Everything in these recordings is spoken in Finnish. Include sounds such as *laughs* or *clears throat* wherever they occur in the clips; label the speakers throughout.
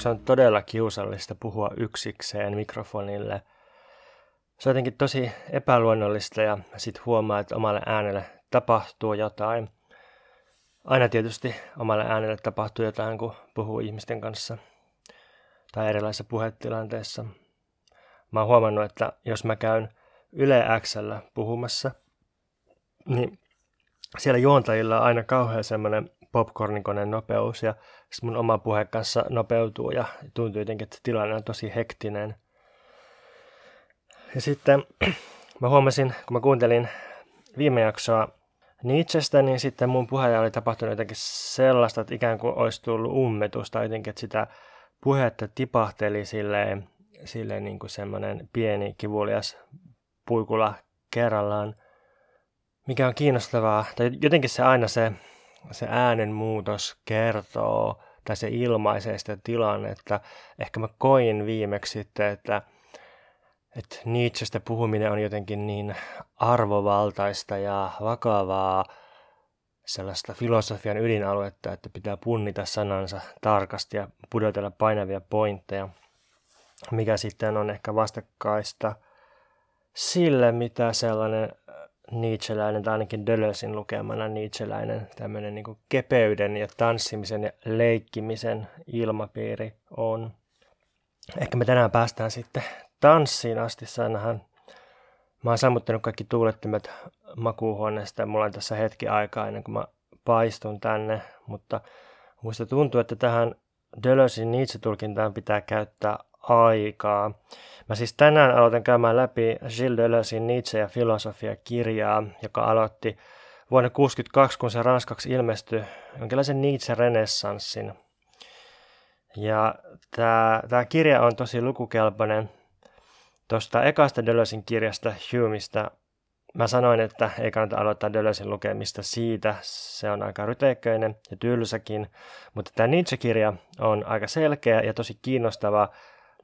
Speaker 1: Lopuksi on todella kiusallista puhua yksikseen mikrofonille. Se on jotenkin tosi epäluonnollista ja sitten huomaa, että omalle äänelle tapahtuu jotain. Aina tietysti omalle äänelle tapahtuu jotain, kun puhuu ihmisten kanssa tai erilaisissa puhetilanteissa. Mä oon huomannut, että jos mä käyn Yle Xllä puhumassa, niin siellä juontajilla on aina kauhean semmoinen popcornikoneen nopeus ja mun oma puhe kanssa nopeutuu ja tuntuu jotenkin, että tilanne on tosi hektinen. Ja sitten *clears throat* mä huomasin, kun mä kuuntelin viime jaksoa Nietzschestä, niin sitten mun puheella oli tapahtunut jotenkin sellaista, että ikään kuin olisi tullut ummetusta jotenkin, että sitä puhetta tipahteli silleen, silleen niin kuin semmoinen pieni kivulias puikula kerrallaan, mikä on kiinnostavaa, tai jotenkin se aina se, se äänen muutos kertoo, tai se ilmaisee sitä tilannetta. Ehkä mä koin viimeksi sitten, että, että Nietzschestä puhuminen on jotenkin niin arvovaltaista ja vakavaa, sellaista filosofian ydinaluetta, että pitää punnita sanansa tarkasti ja pudotella painavia pointteja, mikä sitten on ehkä vastakkaista sille, mitä sellainen Nietzscheläinen, tai ainakin Dölösin lukemana Nietzscheläinen tämmöinen niin kepeyden ja tanssimisen ja leikkimisen ilmapiiri on. Ehkä me tänään päästään sitten tanssiin asti. Sainahan mä oon sammuttanut kaikki tuulettimet makuuhuoneesta ja mulla on tässä hetki aikaa ennen kuin mä paistun tänne, mutta muista tuntuu, että tähän Dölösin Nietzsche-tulkintaan pitää käyttää aikaa. Mä siis tänään aloitan käymään läpi Gilles Deleuzein Nietzsche ja filosofia-kirjaa, joka aloitti vuonna 1962, kun se ranskaksi ilmestyi jonkinlaisen Nietzsche-renessanssin. Ja tämä kirja on tosi lukukelpoinen. Tuosta ekasta Deleuzein kirjasta Humeista mä sanoin, että ei kannata aloittaa Deleuzein lukemista siitä. Se on aika ryteikköinen ja tylsäkin, mutta tämä Nietzsche-kirja on aika selkeä ja tosi kiinnostava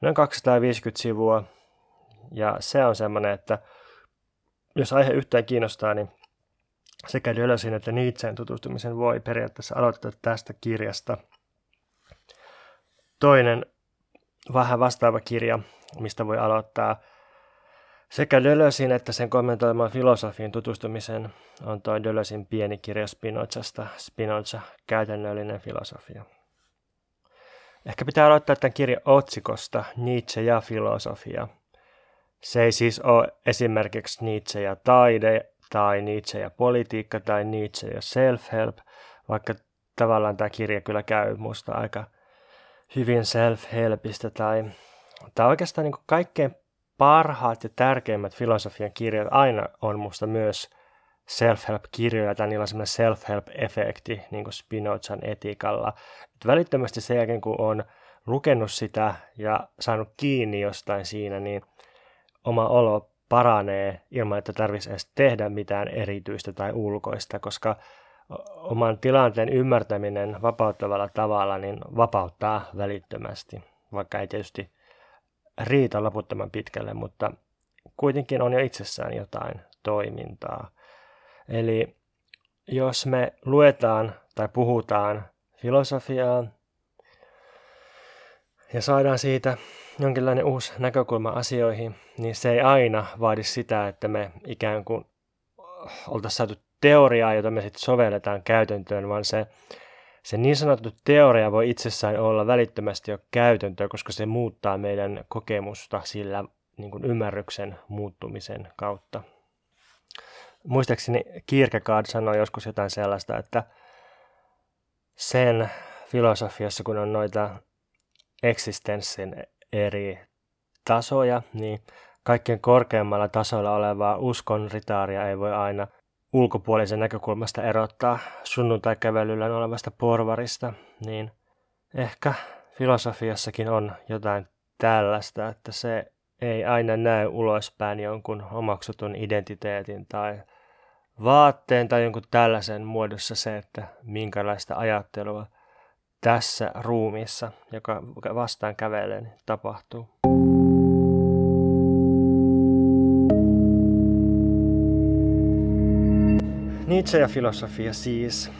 Speaker 1: noin 250 sivua. Ja se on semmoinen, että jos aihe yhtään kiinnostaa, niin sekä Dölösin että Nietzscheen tutustumisen voi periaatteessa aloittaa tästä kirjasta. Toinen vähän vastaava kirja, mistä voi aloittaa sekä Dölösin että sen kommentoimaan filosofiin tutustumisen on toi Dölösin pieni kirja Spinozasta, Spinoza, käytännöllinen filosofia. Ehkä pitää aloittaa tämän kirjan otsikosta Nietzsche ja filosofia. Se ei siis ole esimerkiksi Nietzsche ja taide, tai Nietzsche ja politiikka, tai Nietzsche ja self-help, vaikka tavallaan tämä kirja kyllä käy musta aika hyvin self-helpistä, tai, tai oikeastaan niin kaikkein parhaat ja tärkeimmät filosofian kirjat aina on musta myös self-help-kirjoja, tai niillä on semmoinen self-help-efekti, niin kuin Spinozan etiikalla. Et välittömästi sen jälkeen, kun on lukenut sitä ja saanut kiinni jostain siinä, niin oma olo paranee ilman, että tarvitsisi edes tehdä mitään erityistä tai ulkoista, koska oman tilanteen ymmärtäminen vapauttavalla tavalla niin vapauttaa välittömästi, vaikka ei tietysti riitä loputtoman pitkälle, mutta kuitenkin on jo itsessään jotain toimintaa. Eli jos me luetaan tai puhutaan filosofiaa ja saadaan siitä jonkinlainen uusi näkökulma asioihin, niin se ei aina vaadi sitä, että me ikään kuin oltaisiin saatu teoriaa, jota me sitten sovelletaan käytäntöön, vaan se, se niin sanottu teoria voi itsessään olla välittömästi jo käytäntöä, koska se muuttaa meidän kokemusta sillä niin kuin ymmärryksen muuttumisen kautta muistaakseni Kierkegaard sanoi joskus jotain sellaista, että sen filosofiassa, kun on noita eksistenssin eri tasoja, niin kaikkein korkeammalla tasolla olevaa uskon ritaaria ei voi aina ulkopuolisen näkökulmasta erottaa sunnuntai-kävelyllä olevasta porvarista, niin ehkä filosofiassakin on jotain tällaista, että se ei aina näy ulospäin jonkun omaksutun identiteetin tai vaatteen tai jonkun tällaisen muodossa se, että minkälaista ajattelua tässä ruumissa, joka vastaan kävelee, niin tapahtuu. Nietzsche ja filosofia siis.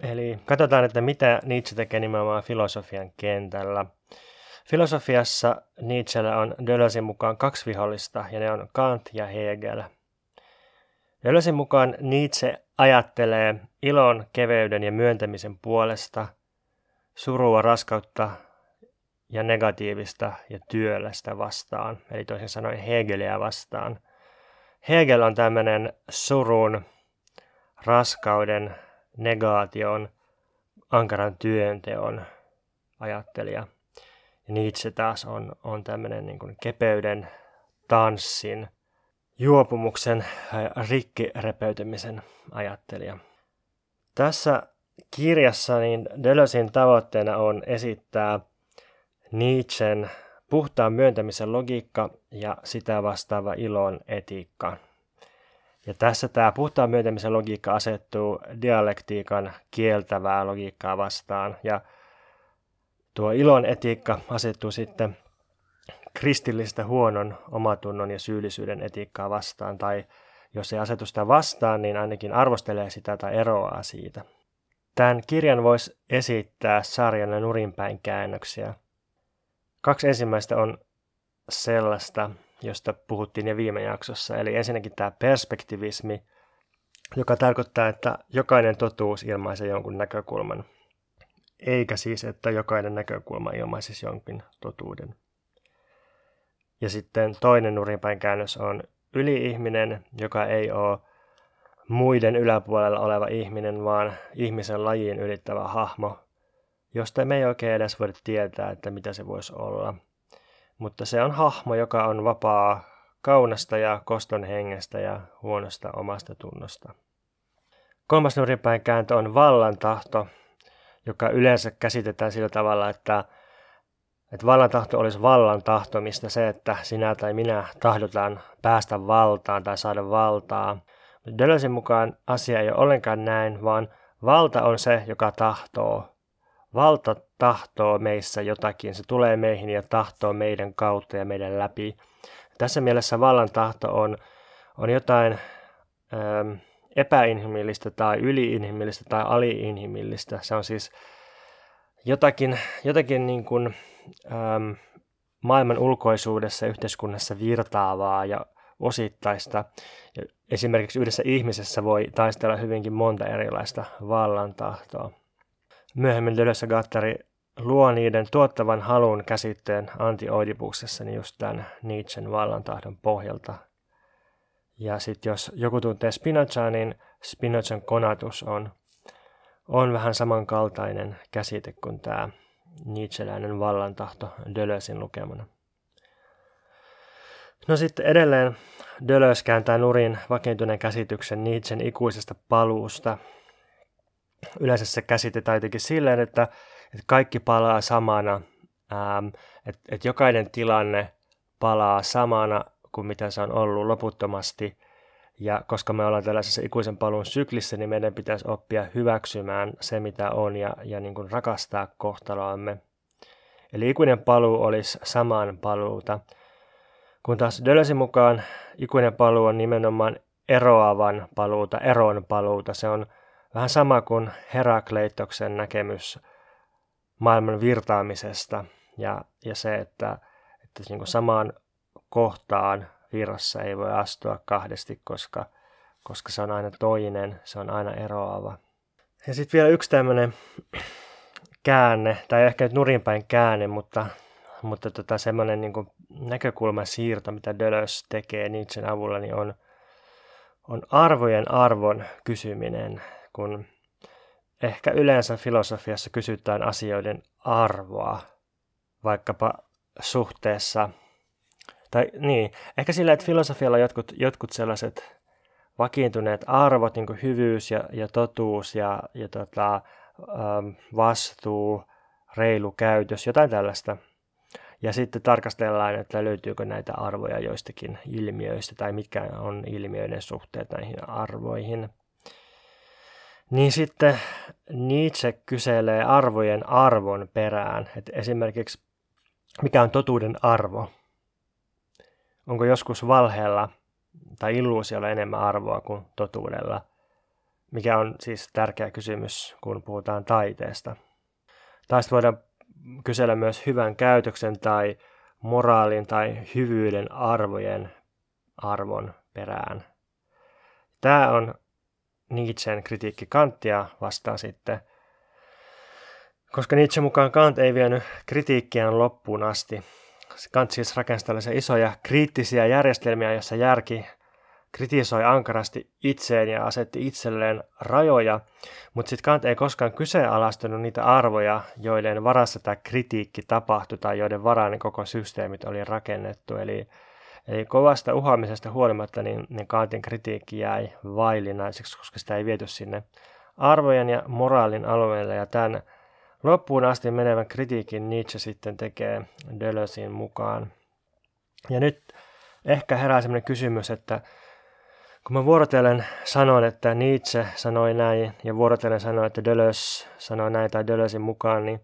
Speaker 1: Eli katsotaan, että mitä Nietzsche tekee nimenomaan filosofian kentällä. Filosofiassa Nietzschellä on Dölösin mukaan kaksi vihollista, ja ne on Kant ja Hegel. Dölösin mukaan Nietzsche ajattelee ilon, keveyden ja myöntämisen puolesta, surua, raskautta ja negatiivista ja työlästä vastaan, eli toisin sanoen Hegelia vastaan. Hegel on tämmöinen surun, raskauden, negaation, ankaran työnteon ajattelija. Ja Nietzsche taas on, on tämmöinen niin kuin kepeyden, tanssin, juopumuksen, rikkirepeytymisen ajattelija. Tässä kirjassa niin Deleuzein tavoitteena on esittää Nietzschen puhtaan myöntämisen logiikka ja sitä vastaava ilon etiikka. Ja tässä tämä puhtaan myöntämisen logiikka asettuu dialektiikan kieltävää logiikkaa vastaan ja tuo ilon etiikka asettuu sitten kristillistä huonon omatunnon ja syyllisyyden etiikkaa vastaan, tai jos ei asetu sitä vastaan, niin ainakin arvostelee sitä tai eroaa siitä. Tämän kirjan voisi esittää sarjan nurinpäin käännöksiä. Kaksi ensimmäistä on sellaista, josta puhuttiin jo viime jaksossa, eli ensinnäkin tämä perspektivismi, joka tarkoittaa, että jokainen totuus ilmaisee jonkun näkökulman, eikä siis, että jokainen näkökulma ilmaisisi jonkin totuuden. Ja sitten toinen nurinpäin käännös on yliihminen, joka ei ole muiden yläpuolella oleva ihminen, vaan ihmisen lajiin ylittävä hahmo, josta me ei oikein edes voida tietää, että mitä se voisi olla. Mutta se on hahmo, joka on vapaa kaunasta ja koston hengestä ja huonosta omasta tunnosta. Kolmas nurinpäin kääntö on vallan tahto, joka yleensä käsitetään sillä tavalla, että että vallan tahto olisi vallan tahtomista, se, että sinä tai minä tahdotaan päästä valtaan tai saada valtaa. Deleuzen mukaan asia ei ole ollenkaan näin, vaan valta on se, joka tahtoo. Valta tahtoo meissä jotakin, se tulee meihin ja tahtoo meidän kautta ja meidän läpi. Tässä mielessä vallan tahto on, on jotain ähm, epäinhimillistä tai yliinhimillistä tai aliinhimillistä. Se on siis jotakin, jotakin niin kuin, ähm, maailman ulkoisuudessa ja yhteiskunnassa virtaavaa ja osittaista. Ja esimerkiksi yhdessä ihmisessä voi taistella hyvinkin monta erilaista vallantahtoa. Myöhemmin Deleuze Gattari luo niiden tuottavan halun käsitteen anti-oidipuksessa niin just tämän Nietzschen vallantahdon pohjalta. Ja sitten jos joku tuntee Spinozaa, niin Spinozan konatus on on vähän samankaltainen käsite kuin tämä Nietzscheläinen vallantahto Dölösin lukemana. No sitten edelleen Dölös kääntää nurin vakiintuneen käsityksen Nietzschen ikuisesta paluusta. Yleensä se käsitetään jotenkin silleen, että, että kaikki palaa samana, ähm, että, että jokainen tilanne palaa samana kuin mitä se on ollut loputtomasti – ja koska me ollaan tällaisessa ikuisen paluun syklissä, niin meidän pitäisi oppia hyväksymään se, mitä on ja, ja niin kuin rakastaa kohtaloamme. Eli ikuinen paluu olisi saman paluuta. Kun taas Dölösin mukaan ikuinen paluu on nimenomaan eroavan paluuta, eron paluuta. Se on vähän sama kuin Herakleitoksen näkemys maailman virtaamisesta ja, ja se, että, että niin kuin samaan kohtaan virrassa ei voi astua kahdesti, koska, koska se on aina toinen, se on aina eroava. Ja sitten vielä yksi tämmöinen käänne, tai ehkä nyt nurinpäin käänne, mutta, mutta tota semmoinen niin näkökulman siirto, mitä Deleuze tekee Nietzschen avulla, niin on, on arvojen arvon kysyminen, kun ehkä yleensä filosofiassa kysytään asioiden arvoa, vaikkapa suhteessa tai niin, ehkä sillä, että filosofialla on jotkut, jotkut sellaiset vakiintuneet arvot, niin kuin hyvyys ja, ja totuus ja, ja tota, ähm, vastuu, reilu käytös, jotain tällaista. Ja sitten tarkastellaan, että löytyykö näitä arvoja joistakin ilmiöistä tai mitkä on ilmiöiden suhteet näihin arvoihin. Niin sitten Nietzsche kyselee arvojen arvon perään. Että esimerkiksi mikä on totuuden arvo? Onko joskus valheella tai illuusiolla enemmän arvoa kuin totuudella? mikä on siis tärkeä kysymys, kun puhutaan taiteesta. Taista voidaan kysellä myös hyvän käytöksen tai moraalin tai hyvyyden arvojen arvon perään. Tämä on Nietzschen kritiikki Kanttia vastaan sitten, koska Nietzsche mukaan Kant ei vienyt kritiikkiään loppuun asti. Kant siis rakensi tällaisia isoja kriittisiä järjestelmiä, jossa järki kritisoi ankarasti itseen ja asetti itselleen rajoja, mutta sitten Kant ei koskaan kyseenalaistanut niitä arvoja, joiden varassa tämä kritiikki tapahtui tai joiden varaan koko systeemit oli rakennettu. Eli, eli kovasta uhoamisesta huolimatta niin, niin Kantin kritiikki jäi vaillinaiseksi, koska sitä ei viety sinne arvojen ja moraalin alueelle. Ja tämän loppuun asti menevän kritiikin Nietzsche sitten tekee Deleuzein mukaan. Ja nyt ehkä herää sellainen kysymys, että kun mä vuorotellen sanon, että Nietzsche sanoi näin ja vuorotellen sanoin, että Deleuze sanoi näin tai Deleuzein mukaan, niin,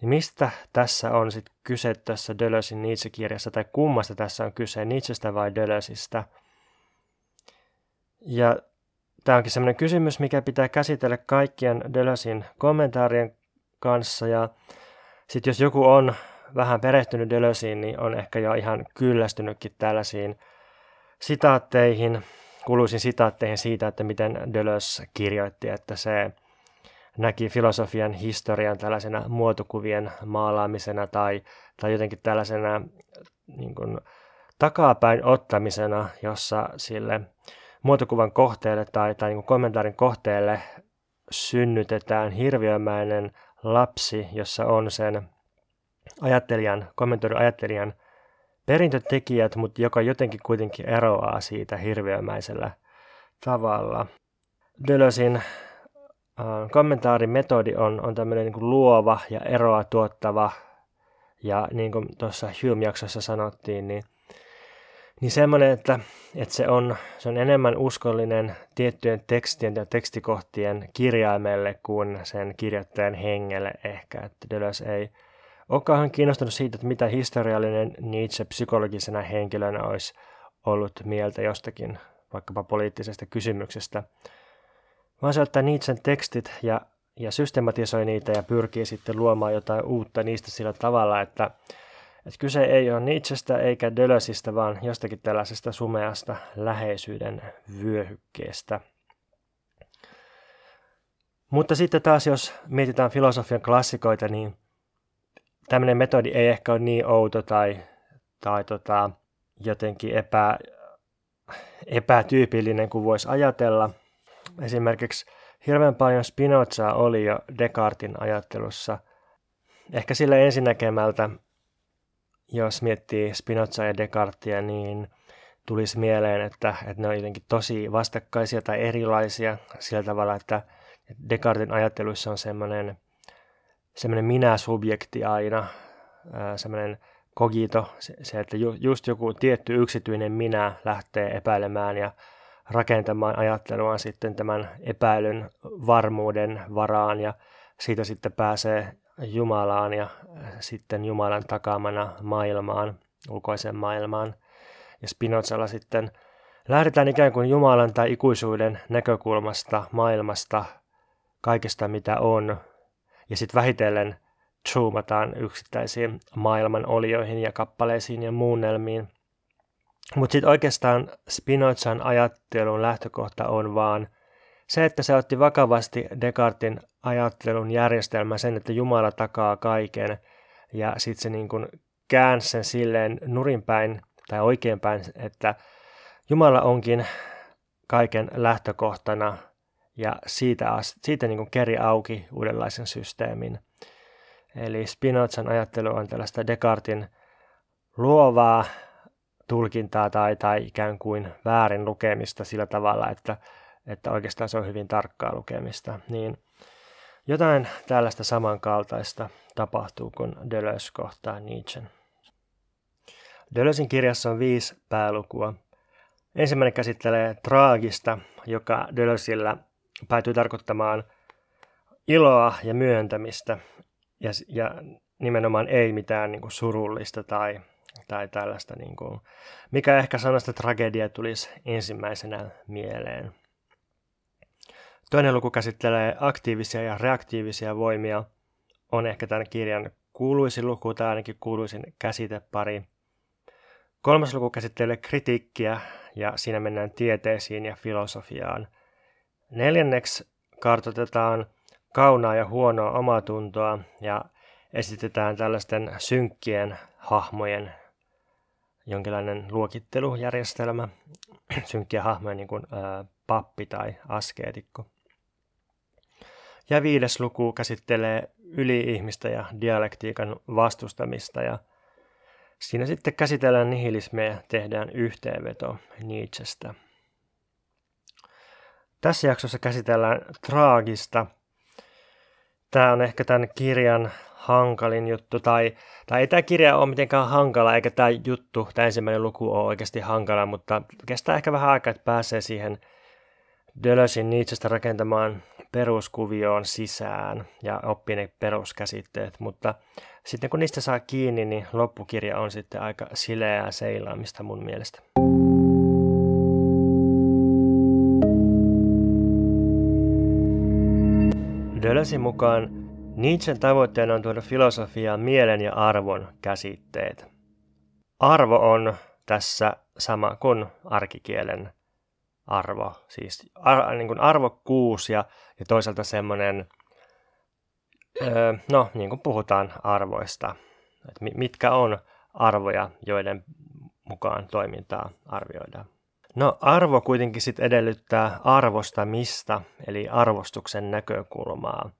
Speaker 1: niin mistä tässä on sitten kyse tässä Deleuzein Nietzsche-kirjassa tai kummasta tässä on kyse, Nietzschestä vai Deleuzeista? Ja tämä onkin sellainen kysymys, mikä pitää käsitellä kaikkien Deleuzein kommentaarien kanssa. Ja sitten jos joku on vähän perehtynyt Deleuzein, niin on ehkä jo ihan kyllästynytkin tällaisiin sitaatteihin, kuuluisin sitaatteihin siitä, että miten Deleuze kirjoitti, että se näki filosofian historian tällaisena muotokuvien maalaamisena tai, tai jotenkin tällaisena niin kuin, takapäin ottamisena, jossa sille muotokuvan kohteelle tai, tai niin kommentaarin kohteelle synnytetään hirviömäinen lapsi, jossa on sen ajattelijan, kommentoidun ajattelijan perintötekijät, mutta joka jotenkin kuitenkin eroaa siitä hirviömäisellä tavalla. Dölösin äh, kommentaarimetodi on, on tämmöinen niin luova ja eroa tuottava, ja niin kuin tuossa Hume-jaksossa sanottiin, niin, niin semmoinen, että, että se, on, se on enemmän uskollinen tiettyjen tekstien ja tekstikohtien kirjaimelle kuin sen kirjoittajan hengelle ehkä, että Deleuze ei Onkohan kiinnostunut siitä, että mitä historiallinen Nietzsche psykologisena henkilönä olisi ollut mieltä jostakin vaikkapa poliittisesta kysymyksestä, vaan se ottaa Nietzschen tekstit ja, ja systematisoi niitä ja pyrkii sitten luomaan jotain uutta niistä sillä tavalla, että, että kyse ei ole Nietzschestä eikä Deleuzeista, vaan jostakin tällaisesta sumeasta läheisyyden vyöhykkeestä. Mutta sitten taas, jos mietitään filosofian klassikoita, niin tämmöinen metodi ei ehkä ole niin outo tai, tai tota, jotenkin epä, epätyypillinen kuin voisi ajatella. Esimerkiksi hirveän paljon Spinozaa oli jo Descartin ajattelussa. Ehkä sillä ensinnäkemältä, jos miettii Spinozaa ja Descartia, niin tulisi mieleen, että, että ne on jotenkin tosi vastakkaisia tai erilaisia sillä tavalla, että Descartin ajatteluissa on semmoinen – semmoinen minä-subjekti aina, semmoinen kogito, se, että ju, just joku tietty yksityinen minä lähtee epäilemään ja rakentamaan ajattelua sitten tämän epäilyn varmuuden varaan ja siitä sitten pääsee Jumalaan ja sitten Jumalan takaamana maailmaan, ulkoiseen maailmaan. Ja Spinozalla sitten lähdetään ikään kuin Jumalan tai ikuisuuden näkökulmasta maailmasta, kaikesta mitä on, ja sitten vähitellen zoomataan yksittäisiin maailman olioihin ja kappaleisiin ja muunnelmiin. Mutta sitten oikeastaan Spinozan ajattelun lähtökohta on vaan se, että se otti vakavasti Descartin ajattelun järjestelmä sen, että Jumala takaa kaiken ja sitten se niin kuin käänsi sen silleen nurinpäin tai oikeinpäin, että Jumala onkin kaiken lähtökohtana ja siitä, siitä niin kuin keri auki uudenlaisen systeemin. Eli Spinozan ajattelu on tällaista Descartin luovaa tulkintaa tai, tai ikään kuin väärin lukemista sillä tavalla, että, että oikeastaan se on hyvin tarkkaa lukemista. Niin jotain tällaista samankaltaista tapahtuu, kun Deleuze kohtaa Nietzschen. Deleuzein kirjassa on viisi päälukua. Ensimmäinen käsittelee traagista, joka Deleuzella päätyy tarkoittamaan iloa ja myöntämistä ja, ja nimenomaan ei mitään niin kuin surullista tai, tai tällaista, niin kuin, mikä ehkä sanasta tragedia tulisi ensimmäisenä mieleen. Toinen luku käsittelee aktiivisia ja reaktiivisia voimia. On ehkä tämän kirjan kuuluisin luku tai ainakin kuuluisin käsitepari. Kolmas luku käsittelee kritiikkiä ja siinä mennään tieteisiin ja filosofiaan. Neljänneksi kartoitetaan kaunaa ja huonoa omatuntoa ja esitetään tällaisten synkkien hahmojen jonkinlainen luokittelujärjestelmä, *clears throat* synkkiä hahmoja niin kuin ää, pappi tai askeetikko. Ja viides luku käsittelee yli-ihmistä ja dialektiikan vastustamista ja siinä sitten käsitellään nihilismiä ja tehdään yhteenveto Nietzschestä. Tässä jaksossa käsitellään traagista. Tämä on ehkä tämän kirjan hankalin juttu, tai, tai ei tämä kirja ole mitenkään hankala, eikä tämä juttu, tämä ensimmäinen luku ole oikeasti hankala, mutta kestää ehkä vähän aikaa, että pääsee siihen Dölösin Nietzschestä rakentamaan peruskuvioon sisään ja oppii ne peruskäsitteet, mutta sitten kun niistä saa kiinni, niin loppukirja on sitten aika sileää seilaamista mun mielestä. Dölösin mukaan Nietzschen tavoitteena on tuoda filosofiaan mielen ja arvon käsitteet. Arvo on tässä sama kuin arkikielen arvo, siis ar, niin kuin arvokkuus ja, ja toisaalta semmoinen, öö, no niin kuin puhutaan arvoista, että mitkä on arvoja, joiden mukaan toimintaa arvioidaan. No arvo kuitenkin sitten edellyttää arvostamista, eli arvostuksen näkökulmaa.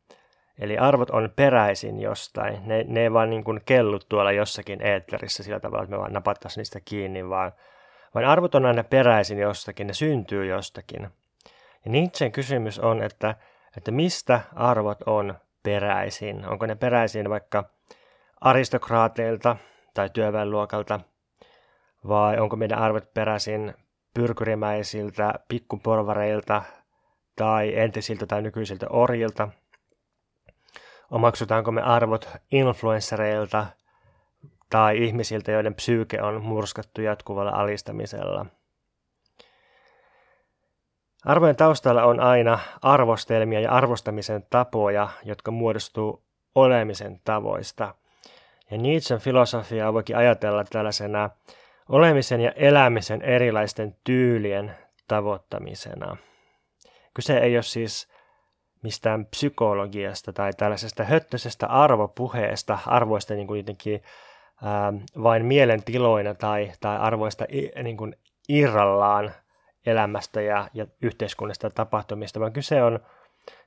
Speaker 1: Eli arvot on peräisin jostain. Ne, ne ei vaan niin kuin kellut tuolla jossakin eetterissä sillä tavalla, että me vaan napattaisiin niistä kiinni, vaan, vaan arvot on aina peräisin jostakin, ne syntyy jostakin. Ja Nietzschen kysymys on, että, että mistä arvot on peräisin? Onko ne peräisin vaikka aristokraateilta tai työväenluokalta, vai onko meidän arvot peräisin pyrkyrimäisiltä pikkuporvareilta tai entisiltä tai nykyisiltä orjilta – Omaksutaanko me arvot influenssereilta tai ihmisiltä, joiden psyyke on murskattu jatkuvalla alistamisella? Arvojen taustalla on aina arvostelmia ja arvostamisen tapoja, jotka muodostuu olemisen tavoista. Ja Nietzschen filosofia voikin ajatella tällaisena olemisen ja elämisen erilaisten tyylien tavoittamisena. Kyse ei ole siis mistään psykologiasta tai tällaisesta höttöisestä arvopuheesta, arvoista niin kuin jotenkin ää, vain mielentiloina tai, tai arvoista niin kuin irrallaan elämästä ja, ja yhteiskunnasta tapahtumista, vaan kyse on,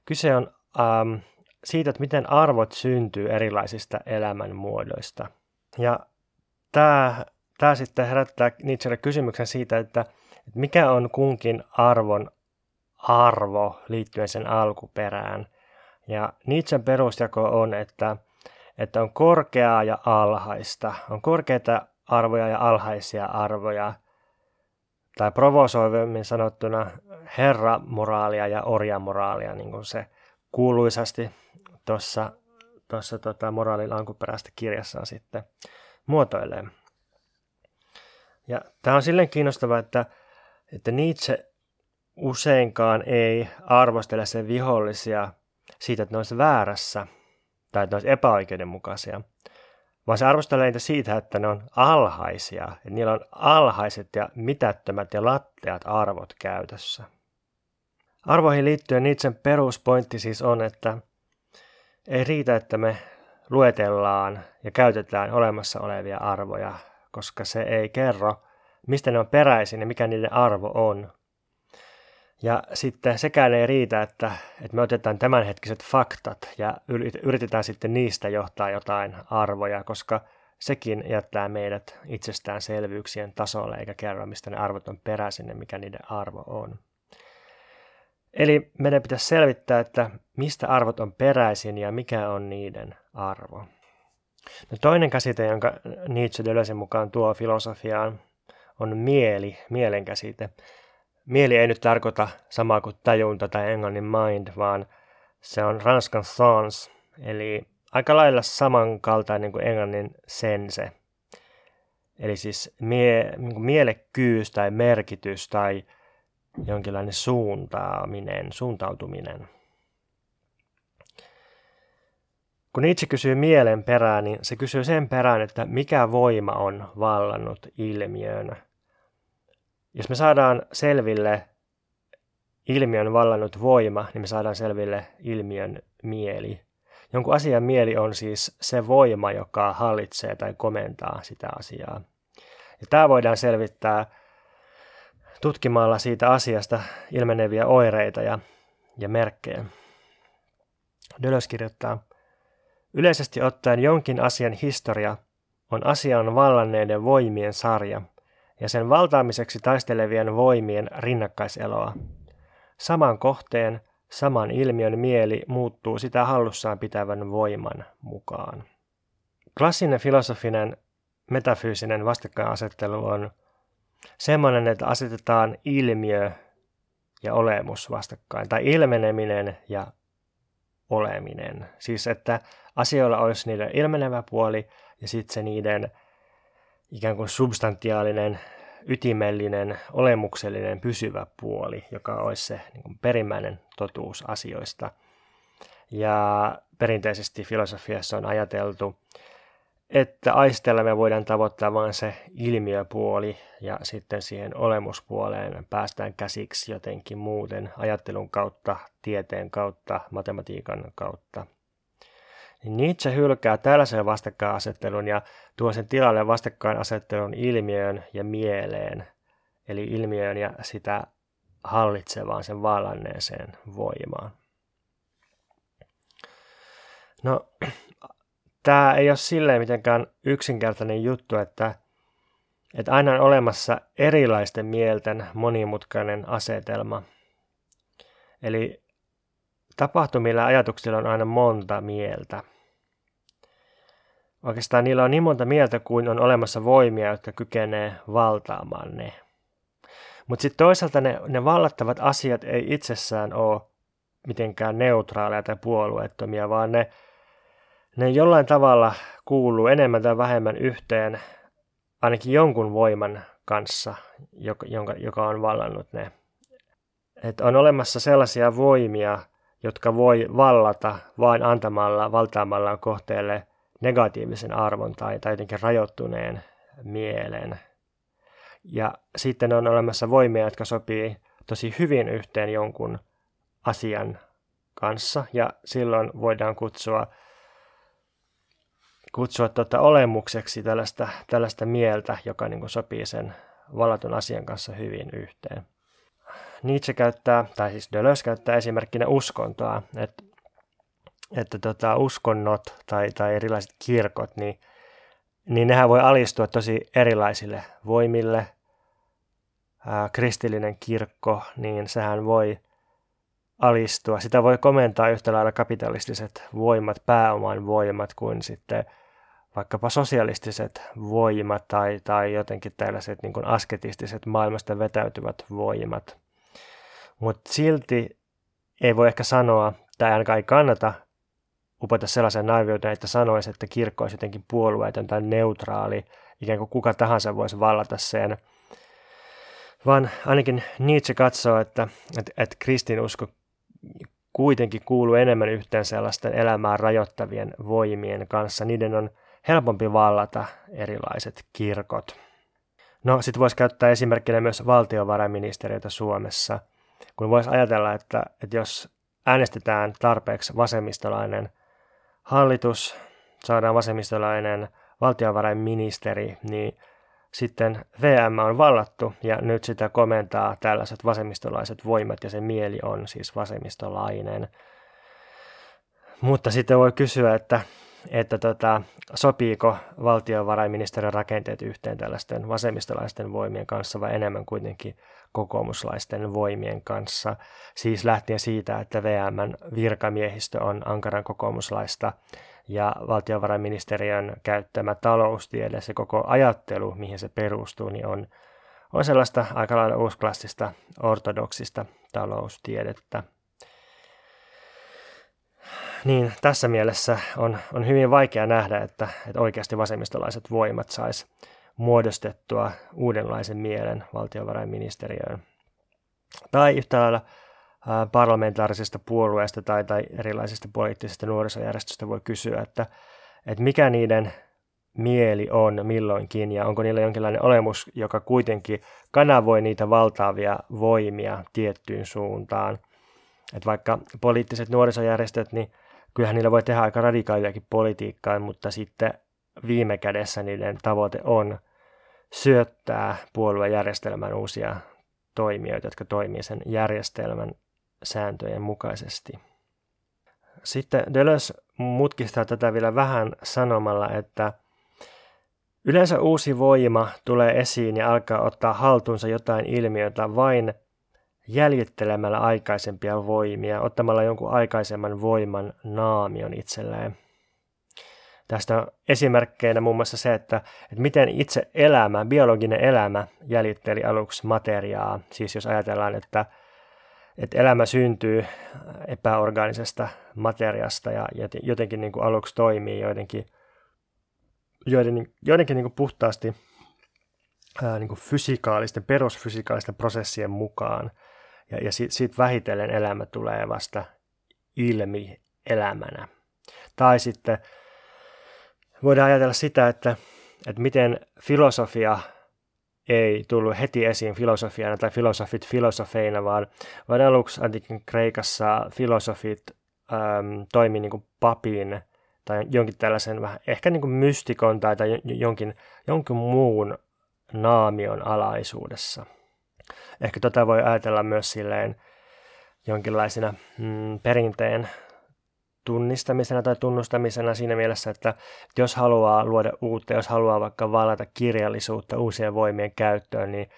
Speaker 1: kyse on ähm, siitä, että miten arvot syntyy erilaisista elämänmuodoista. Ja tämä, tämä sitten herättää Nietzschelle kysymyksen siitä, että, että mikä on kunkin arvon arvo liittyen sen alkuperään. Ja Nietzschen perusjako on, että, että on korkeaa ja alhaista. On korkeita arvoja ja alhaisia arvoja. Tai provosoivemmin sanottuna herramoraalia ja orjamoraalia, niin kuin se kuuluisasti tuossa tuossa tota, moraalin alkuperäistä kirjassaan sitten muotoilee. Ja tämä on silleen kiinnostavaa, että, että Nietzsche useinkaan ei arvostele sen vihollisia siitä, että ne olisi väärässä tai että ne olisi epäoikeudenmukaisia, vaan se arvostelee niitä siitä, että ne on alhaisia, että niillä on alhaiset ja mitättömät ja latteat arvot käytössä. Arvoihin liittyen Nietzschen peruspointti siis on, että ei riitä, että me luetellaan ja käytetään olemassa olevia arvoja, koska se ei kerro, mistä ne on peräisin ja mikä niiden arvo on. Ja sitten sekään ei riitä, että, että me otetaan tämänhetkiset faktat ja yritetään sitten niistä johtaa jotain arvoja, koska sekin jättää meidät itsestäänselvyyksien tasolle eikä kerro, mistä ne arvot on peräisin ja mikä niiden arvo on. Eli meidän pitäisi selvittää, että mistä arvot on peräisin ja mikä on niiden arvo. No toinen käsite, jonka Nietzsche Deleuzen mukaan tuo filosofiaan, on mieli, mielen käsite. Mieli ei nyt tarkoita samaa kuin tajunta tai englannin mind, vaan se on ranskan sens, eli aika lailla samankaltainen kuin englannin sense. Eli siis mie, niin mielekkyys tai merkitys tai jonkinlainen suuntaaminen, suuntautuminen. Kun itse kysyy mielen perään, niin se kysyy sen perään, että mikä voima on vallannut ilmiön. Jos me saadaan selville ilmiön vallannut voima, niin me saadaan selville ilmiön mieli. Jonkun asian mieli on siis se voima, joka hallitsee tai komentaa sitä asiaa. Ja tämä voidaan selvittää tutkimalla siitä asiasta ilmeneviä oireita ja, ja merkkejä. Dölös kirjoittaa, Yleisesti ottaen jonkin asian historia on asian vallanneiden voimien sarja ja sen valtaamiseksi taistelevien voimien rinnakkaiseloa. Saman kohteen, saman ilmiön mieli muuttuu sitä hallussaan pitävän voiman mukaan. Klassinen filosofinen metafyysinen vastakkainasettelu on semmoinen, että asetetaan ilmiö ja olemus vastakkain, tai ilmeneminen ja oleminen. Siis että asioilla olisi niiden ilmenevä puoli ja sitten se niiden ikään kuin substantiaalinen, ytimellinen, olemuksellinen, pysyvä puoli, joka olisi se niin kuin perimmäinen totuus asioista. Ja perinteisesti filosofiassa on ajateltu, että aisteella me voidaan tavoittaa vain se ilmiöpuoli ja sitten siihen olemuspuoleen päästään käsiksi jotenkin muuten ajattelun kautta, tieteen kautta, matematiikan kautta. Niin Nietzsche hylkää tällaisen vastakkainasettelun ja tuo sen tilalle vastakkainasettelun ilmiön ja mieleen, eli ilmiön ja sitä hallitsevaan, sen vallanneeseen voimaan. No, *clears throat* tämä ei ole silleen mitenkään yksinkertainen juttu, että, että aina on olemassa erilaisten mielten monimutkainen asetelma. Eli tapahtumilla ja ajatuksilla on aina monta mieltä. Oikeastaan niillä on niin monta mieltä kuin on olemassa voimia, jotka kykenee valtaamaan ne. Mutta sitten toisaalta ne, ne vallattavat asiat ei itsessään ole mitenkään neutraaleja tai puolueettomia, vaan ne, ne jollain tavalla kuuluu enemmän tai vähemmän yhteen ainakin jonkun voiman kanssa, joka, jonka, joka on vallannut ne. Et on olemassa sellaisia voimia, jotka voi vallata vain antamalla, valtaamalla kohteelle negatiivisen arvon tai, tai jotenkin rajoittuneen mielen. Ja sitten on olemassa voimia, jotka sopii tosi hyvin yhteen jonkun asian kanssa, ja silloin voidaan kutsua, kutsua tuota olemukseksi tällaista, tällaista mieltä, joka niin kuin sopii sen vallatun asian kanssa hyvin yhteen. Nietzsche käyttää, tai siis Deleuze käyttää esimerkkinä uskontoa, että, että tota, uskonnot tai, tai erilaiset kirkot, niin, niin nehän voi alistua tosi erilaisille voimille. Ää, kristillinen kirkko, niin sehän voi alistua. Sitä voi komentaa yhtä lailla kapitalistiset voimat, pääoman voimat kuin sitten vaikkapa sosialistiset voimat tai, tai jotenkin tällaiset niin asketistiset maailmasta vetäytyvät voimat. Mutta silti ei voi ehkä sanoa, tai ainakaan ei kannata upota sellaisen naiviuteen, että sanoisi, että kirkko olisi jotenkin puolueeton tai neutraali, ikään kuin kuka tahansa voisi vallata sen. Vaan ainakin Nietzsche katsoo, että, että, että kristinusko kuitenkin kuuluu enemmän yhteen sellaisten elämää rajoittavien voimien kanssa. Niiden on helpompi vallata erilaiset kirkot. No, sitten voisi käyttää esimerkkinä myös valtiovarainministeriötä Suomessa – kun voisi ajatella, että, että jos äänestetään tarpeeksi vasemmistolainen hallitus, saadaan vasemmistolainen valtiovarainministeri, niin sitten VM on vallattu ja nyt sitä komentaa tällaiset vasemmistolaiset voimat ja se mieli on siis vasemmistolainen. Mutta sitten voi kysyä, että että tota, sopiiko valtiovarainministeriön rakenteet yhteen tällaisten vasemmistolaisten voimien kanssa vai enemmän kuitenkin kokoomuslaisten voimien kanssa. Siis lähtien siitä, että VMn virkamiehistö on ankaran kokoomuslaista ja valtiovarainministeriön käyttämä taloustiede, se koko ajattelu, mihin se perustuu, niin on, on sellaista aika lailla uusklassista ortodoksista taloustiedettä niin tässä mielessä on, on hyvin vaikea nähdä, että, että oikeasti vasemmistolaiset voimat sais muodostettua uudenlaisen mielen valtiovarainministeriöön Tai yhtä lailla parlamentaarisesta puolueesta tai, tai erilaisista poliittisista nuorisojärjestöistä voi kysyä, että, että mikä niiden mieli on milloinkin ja onko niillä jonkinlainen olemus, joka kuitenkin kanavoi niitä valtaavia voimia tiettyyn suuntaan. Että vaikka poliittiset nuorisojärjestöt, niin kyllähän niillä voi tehdä aika radikaaliakin politiikkaa, mutta sitten viime kädessä niiden tavoite on syöttää puoluejärjestelmän uusia toimijoita, jotka toimii sen järjestelmän sääntöjen mukaisesti. Sitten Deleuze mutkistaa tätä vielä vähän sanomalla, että yleensä uusi voima tulee esiin ja alkaa ottaa haltuunsa jotain ilmiötä vain jäljittelemällä aikaisempia voimia, ottamalla jonkun aikaisemman voiman naamion itselleen. Tästä on esimerkkeinä muun muassa se, että, että miten itse elämä, biologinen elämä jäljitteli aluksi materiaa. Siis jos ajatellaan, että, että elämä syntyy epäorgaanisesta materiasta ja jotenkin niin kuin aluksi toimii joidenkin, joiden, joidenkin niin kuin puhtaasti ää, niin kuin fysikaalisten, perusfysikaalisten prosessien mukaan. Ja, ja siitä, siitä vähitellen elämä tulee vasta ilmi elämänä. Tai sitten voidaan ajatella sitä, että, että miten filosofia ei tullut heti esiin filosofiana tai filosofit filosofeina, vaan, vaan aluksi antiikin Kreikassa filosofit äm, toimi niin kuin papin tai jonkin tällaisen vähän ehkä niin kuin mystikon tai, tai jonkin, jonkin muun naamion alaisuudessa. Ehkä tota voi ajatella myös silleen jonkinlaisina mm, perinteen tunnistamisena tai tunnustamisena siinä mielessä, että jos haluaa luoda uutta, jos haluaa vaikka valata kirjallisuutta uusien voimien käyttöön, niin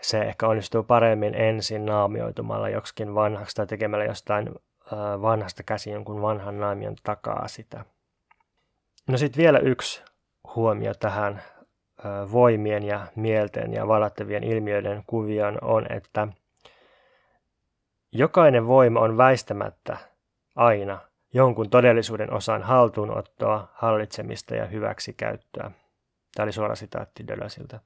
Speaker 1: se ehkä onnistuu paremmin ensin naamioitumalla joksikin vanhaksi tai tekemällä jostain vanhasta käsi jonkun vanhan naamion takaa sitä. No sitten vielä yksi huomio tähän voimien ja mielten ja valattavien ilmiöiden kuvioon on, että jokainen voima on väistämättä aina jonkun todellisuuden osan haltuunottoa, hallitsemista ja hyväksikäyttöä. Tämä oli suora sitaatti Deleusilta.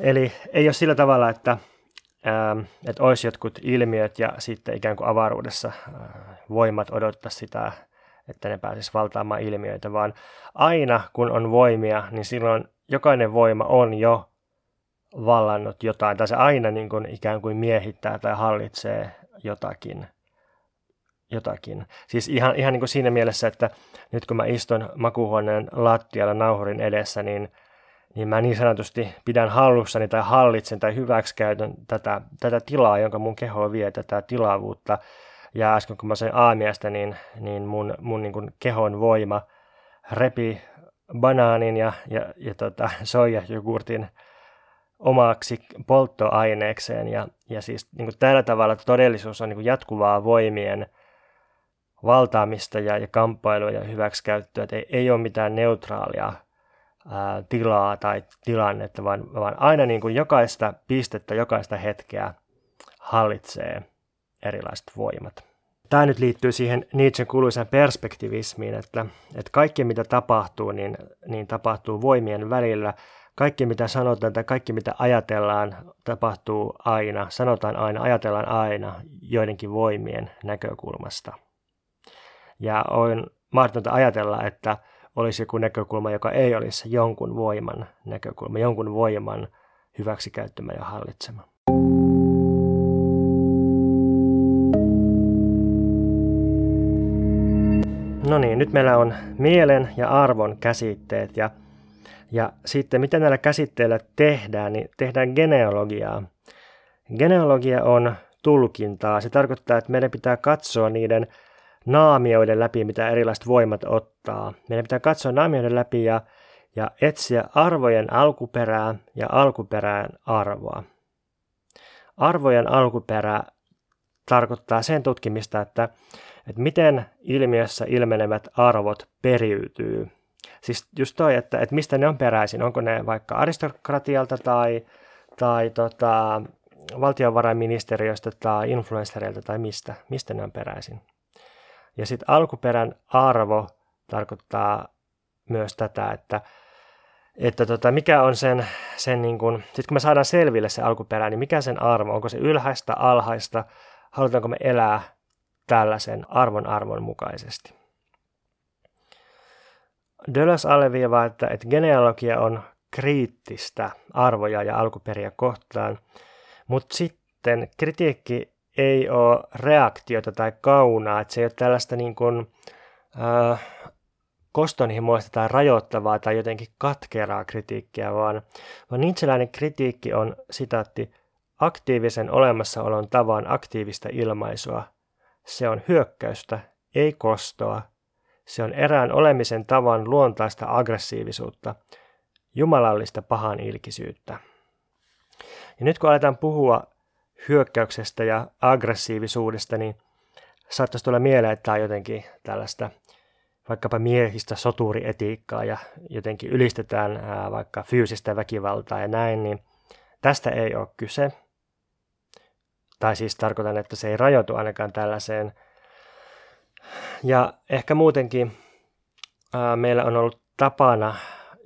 Speaker 1: Eli ei ole sillä tavalla, että, että olisi jotkut ilmiöt ja sitten ikään kuin avaruudessa voimat odottaa sitä, että ne pääsisi valtaamaan ilmiöitä, vaan aina kun on voimia, niin silloin jokainen voima on jo vallannut jotain, tai se aina niin kuin ikään kuin miehittää tai hallitsee jotakin jotakin. Siis ihan, ihan niin kuin siinä mielessä, että nyt kun mä istun makuuhuoneen lattialla nauhurin edessä, niin, niin mä niin sanotusti pidän hallussani tai hallitsen tai hyväksikäytän tätä, tätä tilaa, jonka mun keho vie, tätä tilavuutta. Ja äsken kun mä sain aamiasta, niin, niin mun, mun niin kuin kehon voima repi banaanin ja, ja, ja tota, *laughs* soijajogurtin omaksi polttoaineekseen. Ja, ja siis niin kuin tällä tavalla todellisuus on niin kuin jatkuvaa voimien valtaamista ja, ja kamppailua ja hyväksikäyttöä, ei, ei ole mitään neutraalia ää, tilaa tai tilannetta, vaan, vaan aina niin kuin jokaista pistettä, jokaista hetkeä hallitsee erilaiset voimat. Tämä nyt liittyy siihen Nietzschen kuuluisaan perspektivismiin, että, että kaikki mitä tapahtuu, niin, niin tapahtuu voimien välillä. Kaikki mitä sanotaan tai kaikki mitä ajatellaan tapahtuu aina, sanotaan aina, ajatellaan aina joidenkin voimien näkökulmasta. Ja on mahdotonta ajatella, että olisi joku näkökulma, joka ei olisi jonkun voiman näkökulma, jonkun voiman hyväksikäyttämä ja hallitsema. No niin, nyt meillä on mielen ja arvon käsitteet ja, ja sitten mitä näillä käsitteillä tehdään, niin tehdään genealogiaa. Genealogia on tulkintaa. Se tarkoittaa, että meidän pitää katsoa niiden naamioiden läpi, mitä erilaiset voimat ottaa. Meidän pitää katsoa naamioiden läpi ja, ja etsiä arvojen alkuperää ja alkuperään arvoa. Arvojen alkuperä tarkoittaa sen tutkimista, että, että miten ilmiössä ilmenevät arvot periytyy. Siis just toi, että, että mistä ne on peräisin. Onko ne vaikka aristokratialta tai, tai tota, valtiovarainministeriöstä tai influenssereilta tai mistä, mistä ne on peräisin. Ja sitten alkuperän arvo tarkoittaa myös tätä, että, että tota, mikä on sen, sen niin kuin, sit kun me saadaan selville se alkuperä, niin mikä sen arvo, onko se ylhäistä, alhaista, halutaanko me elää tällaisen arvon arvon mukaisesti. Deleuze alleviivaa, että, että genealogia on kriittistä arvoja ja alkuperiä kohtaan, mutta sitten kritiikki ei ole reaktiota tai kaunaa, että se ei ole tällaista niin kuin, äh, kostonhimoista tai rajoittavaa tai jotenkin katkeraa kritiikkiä, vaan, vaan Nietzscheläinen kritiikki on, sitaatti, aktiivisen olemassaolon tavan aktiivista ilmaisua. Se on hyökkäystä, ei kostoa. Se on erään olemisen tavan luontaista aggressiivisuutta, jumalallista pahan ilkisyyttä. Ja nyt kun aletaan puhua hyökkäyksestä ja aggressiivisuudesta, niin saattaisi tulla mieleen, että tämä on jotenkin tällaista vaikkapa miehistä soturietiikkaa ja jotenkin ylistetään ää, vaikka fyysistä väkivaltaa ja näin, niin tästä ei ole kyse. Tai siis tarkoitan, että se ei rajoitu ainakaan tällaiseen. Ja ehkä muutenkin ää, meillä on ollut tapana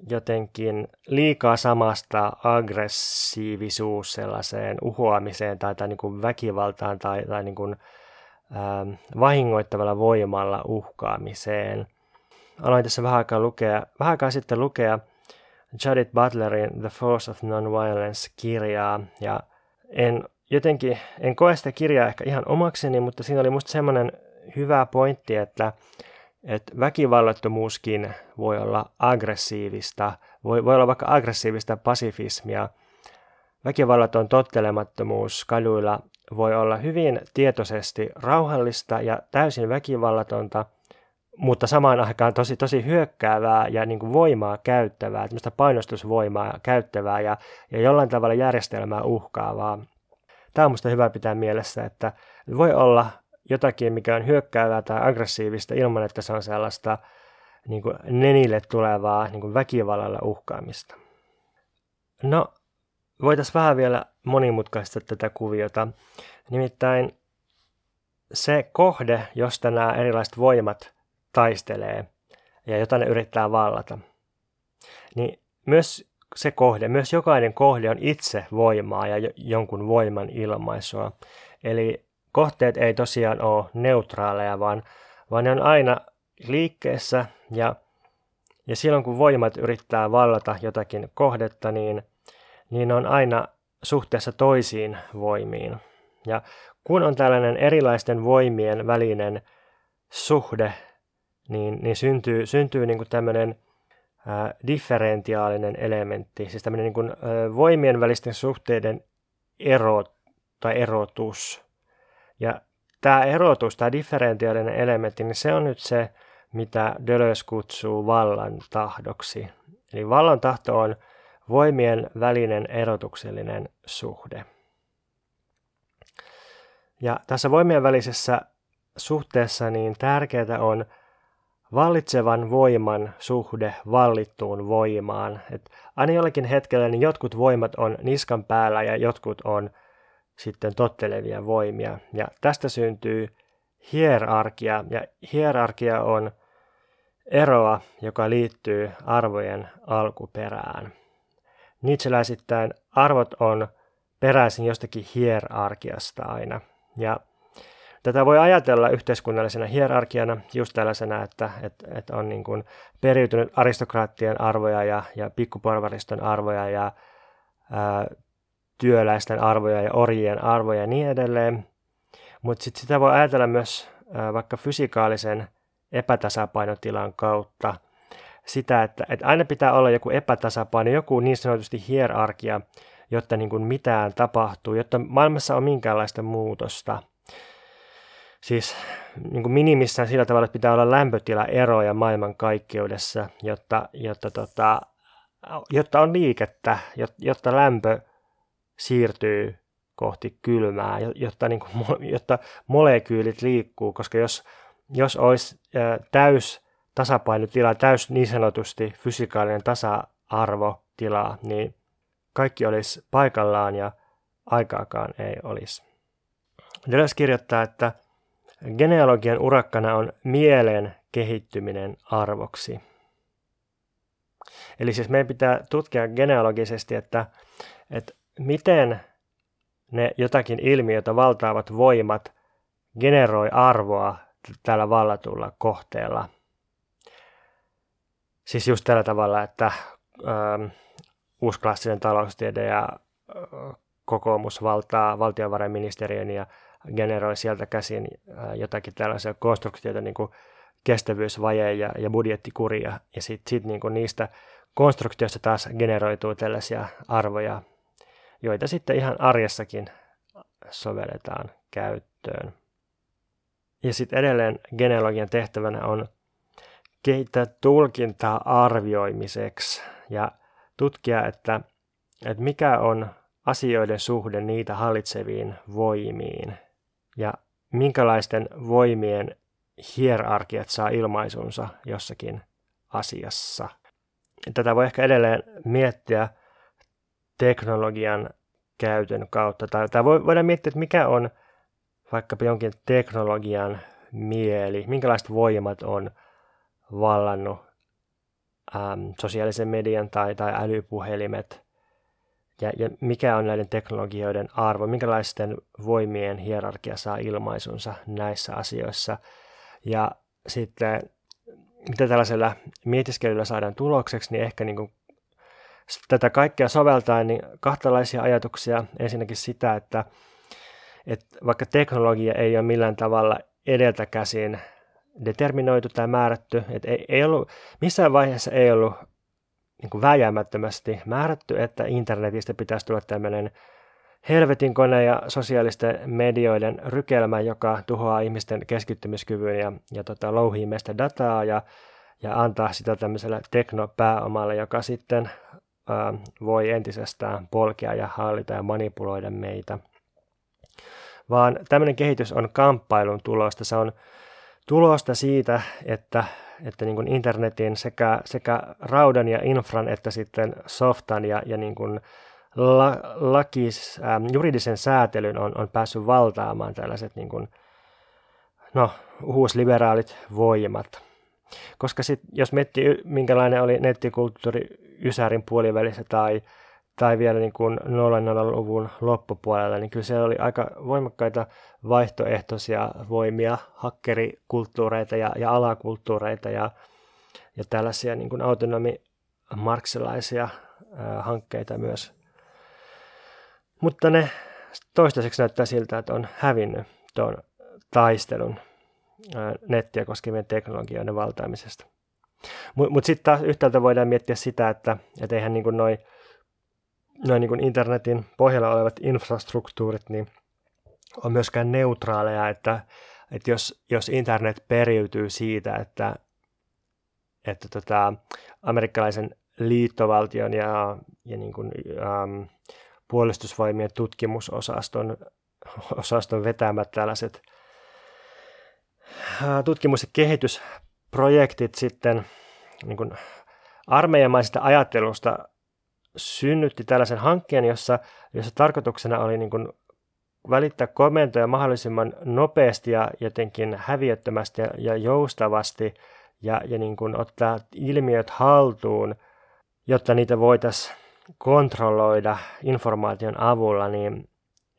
Speaker 1: jotenkin liikaa samasta aggressiivisuus sellaiseen uhoamiseen tai, tai niin kuin väkivaltaan tai, tai niin kuin, Ähm, vahingoittavalla voimalla uhkaamiseen. Aloin tässä vähän aikaa, lukea, vähän aikaa sitten lukea Judith Butlerin The Force of Nonviolence-kirjaa, ja en jotenkin, en koe sitä kirjaa ehkä ihan omakseni, mutta siinä oli musta semmoinen hyvä pointti, että, että väkivallattomuuskin voi olla aggressiivista, voi, voi olla vaikka aggressiivista pasifismia. Väkivallaton tottelemattomuus kaduilla voi olla hyvin tietoisesti rauhallista ja täysin väkivallatonta, mutta samaan aikaan tosi, tosi hyökkäävää ja niin kuin voimaa käyttävää, tämmöistä painostusvoimaa käyttävää ja, ja jollain tavalla järjestelmää uhkaavaa. Tämä on minusta hyvä pitää mielessä, että voi olla jotakin, mikä on hyökkäävää tai aggressiivista ilman, että se on sellaista niin kuin nenille tulevaa niin kuin väkivallalla uhkaamista. No, voitaisiin vähän vielä monimutkaista tätä kuviota. Nimittäin se kohde, josta nämä erilaiset voimat taistelee ja jota ne yrittää vallata, niin myös se kohde, myös jokainen kohde on itse voimaa ja jonkun voiman ilmaisua. Eli kohteet ei tosiaan ole neutraaleja, vaan, vaan ne on aina liikkeessä ja, ja silloin kun voimat yrittää vallata jotakin kohdetta, niin, niin on aina suhteessa toisiin voimiin. Ja kun on tällainen erilaisten voimien välinen suhde, niin, niin syntyy, syntyy niin kuin tämmöinen differentiaalinen elementti, siis tämmöinen niin kuin, voimien välisten suhteiden ero tai erotus. Ja tämä erotus, tämä differentiaalinen elementti, niin se on nyt se, mitä Deleuze kutsuu vallan tahdoksi. Eli vallan tahto on voimien välinen erotuksellinen suhde. Ja tässä voimien välisessä suhteessa niin tärkeää on vallitsevan voiman suhde vallittuun voimaan. Et aina jollakin hetkellä niin jotkut voimat on niskan päällä ja jotkut on sitten tottelevia voimia. Ja tästä syntyy hierarkia, ja hierarkia on eroa, joka liittyy arvojen alkuperään. Nietzscheläisittäin arvot on peräisin jostakin hierarkiasta aina. Ja tätä voi ajatella yhteiskunnallisena hierarkiana just tällaisena, että, että, että on niin kuin periytynyt aristokraattien arvoja ja, ja pikkuporvariston arvoja ja ää, työläisten arvoja ja orjien arvoja ja niin edelleen. Mutta sitten sitä voi ajatella myös ää, vaikka fysikaalisen epätasapainotilan kautta – sitä, että, että aina pitää olla joku epätasapaino, joku niin sanotusti hierarkia, jotta niin kuin mitään tapahtuu, jotta maailmassa on minkäänlaista muutosta. Siis niin kuin minimissään sillä tavalla, että pitää olla lämpötilaeroja maailman kaikkeudessa, jotta, jotta, tota, jotta on liikettä, jotta lämpö siirtyy kohti kylmää, jotta, niin kuin, jotta molekyylit liikkuu, koska jos, jos olisi täys tasapainotila, täys niin sanotusti fysikaalinen tasa-arvotila, niin kaikki olisi paikallaan ja aikaakaan ei olisi. Deleuze kirjoittaa, että genealogian urakkana on mielen kehittyminen arvoksi. Eli siis meidän pitää tutkia genealogisesti, että, että miten ne jotakin ilmiötä valtaavat voimat generoi arvoa tällä vallatulla kohteella. Siis just tällä tavalla, että ähm, uusklassinen taloustiede ja äh, kokoomus valtaa valtiovarainministeriön ja generoi sieltä käsin äh, jotakin tällaisia konstruktioita niin kuin kestävyysvaje ja, ja budjettikuria. Ja sitten sit niin niistä konstruktioista taas generoituu tällaisia arvoja, joita sitten ihan arjessakin sovelletaan käyttöön. Ja sitten edelleen genealogian tehtävänä on kehittää tulkintaa arvioimiseksi ja tutkia, että, että mikä on asioiden suhde niitä hallitseviin voimiin ja minkälaisten voimien hierarkiat saa ilmaisunsa jossakin asiassa. Tätä voi ehkä edelleen miettiä teknologian käytön kautta. Tai, voidaan miettiä, että mikä on vaikkapa jonkin teknologian mieli, minkälaiset voimat on vallannut sosiaalisen median tai, tai älypuhelimet, ja, ja mikä on näiden teknologioiden arvo, minkälaisten voimien hierarkia saa ilmaisunsa näissä asioissa. Ja sitten mitä tällaisella mietiskelyllä saadaan tulokseksi, niin ehkä niin kuin tätä kaikkea soveltaa, niin kahtalaisia ajatuksia. Ensinnäkin sitä, että, että vaikka teknologia ei ole millään tavalla edeltä käsin determinoitu tai määrätty, että ei, ei ollut, missään vaiheessa ei ollut niin kuin vääjäämättömästi määrätty, että internetistä pitäisi tulla tämmöinen helvetin kone ja sosiaalisten medioiden rykelmä, joka tuhoaa ihmisten keskittymiskyvyn ja, ja tota, louhii meistä dataa ja, ja antaa sitä tämmöiselle teknopääomalle, joka sitten ää, voi entisestään polkea ja hallita ja manipuloida meitä. Vaan tämmöinen kehitys on kamppailun tulosta. Se on tulosta siitä, että, että niin kuin internetin sekä, sekä raudan ja infran että sitten softan ja, ja niin kuin la, lakis, ähm, juridisen säätelyn on, on päässyt valtaamaan tällaiset niin kuin, no, uusliberaalit voimat. Koska sit, jos miettii, minkälainen oli nettikulttuuri Ysärin puolivälissä tai, tai vielä niin kuin 00-luvun loppupuolella, niin kyllä se oli aika voimakkaita vaihtoehtoisia voimia, hakkerikulttuureita ja, ja alakulttuureita ja, ja tällaisia niin kuin autonomi-marksilaisia hankkeita myös mutta ne toistaiseksi näyttää siltä, että on hävinnyt tuon taistelun nettiä koskevien teknologioiden valtaamisesta. Mutta mut sitten taas yhtäältä voidaan miettiä sitä, että et eihän niin noin noi niin internetin pohjalla olevat infrastruktuurit niin on myöskään neutraaleja, että, että jos, jos internet periytyy siitä, että, että tota, amerikkalaisen liittovaltion ja, ja niin kuin, ähm, puolustusvoimien tutkimusosaston osaston vetämät tällaiset tutkimus- ja kehitysprojektit sitten niin kuin armeijamaisesta ajattelusta synnytti tällaisen hankkeen, jossa, jossa tarkoituksena oli niin kuin välittää komentoja mahdollisimman nopeasti ja jotenkin häviöttömästi ja, joustavasti ja, ja niin kuin ottaa ilmiöt haltuun, jotta niitä voitaisiin kontrolloida informaation avulla, niin,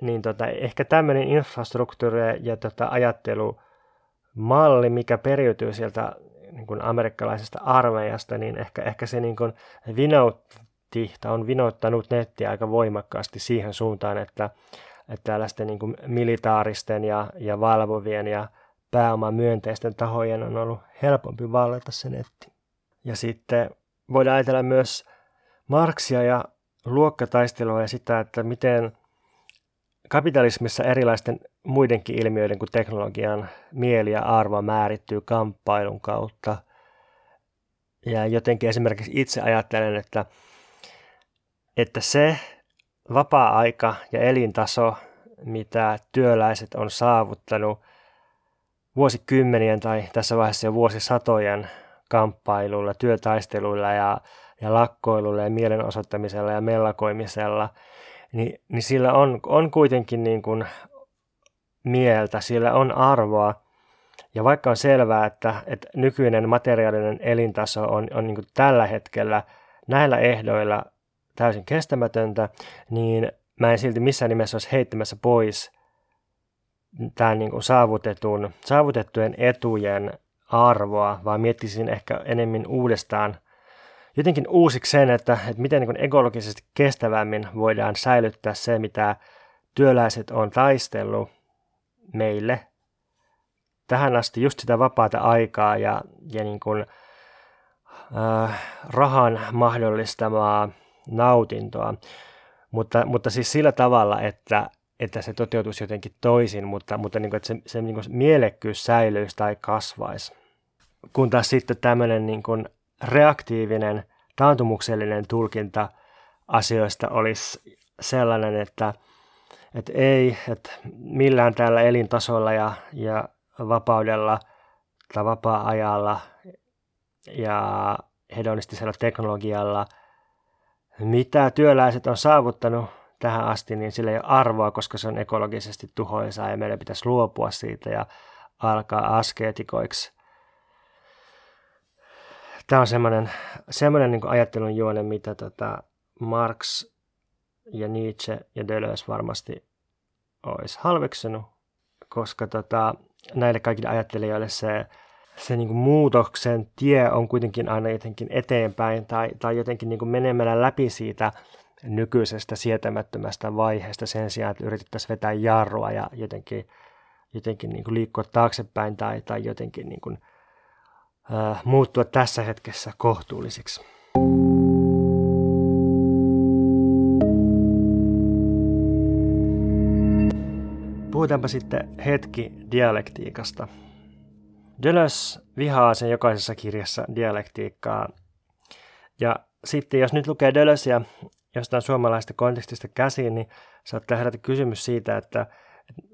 Speaker 1: niin tota, ehkä tämmöinen infrastruktuuri ja tota, ajattelumalli, mikä periytyy sieltä niin kuin amerikkalaisesta armeijasta, niin ehkä, ehkä se niin kuin vinoutti tai on vinouttanut nettiä aika voimakkaasti siihen suuntaan, että, että tällaisten niin kuin militaaristen ja, ja valvovien ja pääomamyönteisten tahojen on ollut helpompi vallata se netti. Ja sitten voidaan ajatella myös Marksia ja luokkataistelua ja sitä, että miten kapitalismissa erilaisten muidenkin ilmiöiden kuin teknologian mieli ja arvo määrittyy kamppailun kautta. Ja jotenkin esimerkiksi itse ajattelen, että, että se vapaa-aika ja elintaso, mitä työläiset on saavuttanut vuosikymmenien tai tässä vaiheessa jo vuosisatojen kamppailulla, työtaisteluilla ja ja lakkoilulla ja mielenosoittamisella ja mellakoimisella, niin, niin sillä on, on kuitenkin niin kuin mieltä, sillä on arvoa. Ja vaikka on selvää, että, että nykyinen materiaalinen elintaso on, on niin kuin tällä hetkellä näillä ehdoilla täysin kestämätöntä, niin mä en silti missään nimessä olisi heittämässä pois tämän niin kuin saavutetun, saavutettujen etujen arvoa, vaan miettisin ehkä enemmän uudestaan jotenkin uusiksi sen, että, että miten niin ekologisesti kestävämmin voidaan säilyttää se, mitä työläiset on taistellut meille tähän asti just sitä vapaata aikaa ja, ja niin kuin, äh, rahan mahdollistamaa nautintoa, mutta, mutta siis sillä tavalla, että, että se toteutuisi jotenkin toisin, mutta, mutta niin kuin, että se, se niin kuin mielekkyys säilyisi tai kasvaisi. Kun taas sitten tämmöinen niin kuin reaktiivinen, taantumuksellinen tulkinta asioista olisi sellainen, että, että ei, että millään tällä elintasolla ja, ja vapaudella tai vapaa-ajalla ja hedonistisella teknologialla, mitä työläiset on saavuttanut tähän asti, niin sillä ei ole arvoa, koska se on ekologisesti tuhoisaa ja meidän pitäisi luopua siitä ja alkaa askeetikoiksi. Tämä on semmoinen, semmoinen niin ajattelun juone, mitä tota Marx ja Nietzsche ja Deleuze varmasti olisi halveksunut, koska tota, näille kaikille ajattelijoille se, se niin kuin muutoksen tie on kuitenkin aina jotenkin eteenpäin tai, tai jotenkin niin kuin menemällä läpi siitä nykyisestä sietämättömästä vaiheesta sen sijaan, että yritettäisiin vetää jarrua ja jotenkin, jotenkin niin kuin liikkua taaksepäin tai, tai jotenkin niin kuin, äh, muuttua tässä hetkessä kohtuullisiksi. Puhutaanpa sitten hetki dialektiikasta. Deleuze vihaa sen jokaisessa kirjassa dialektiikkaa. Ja sitten jos nyt lukee Deleuzea jostain suomalaista kontekstista käsiin, niin saattaa herätä kysymys siitä, että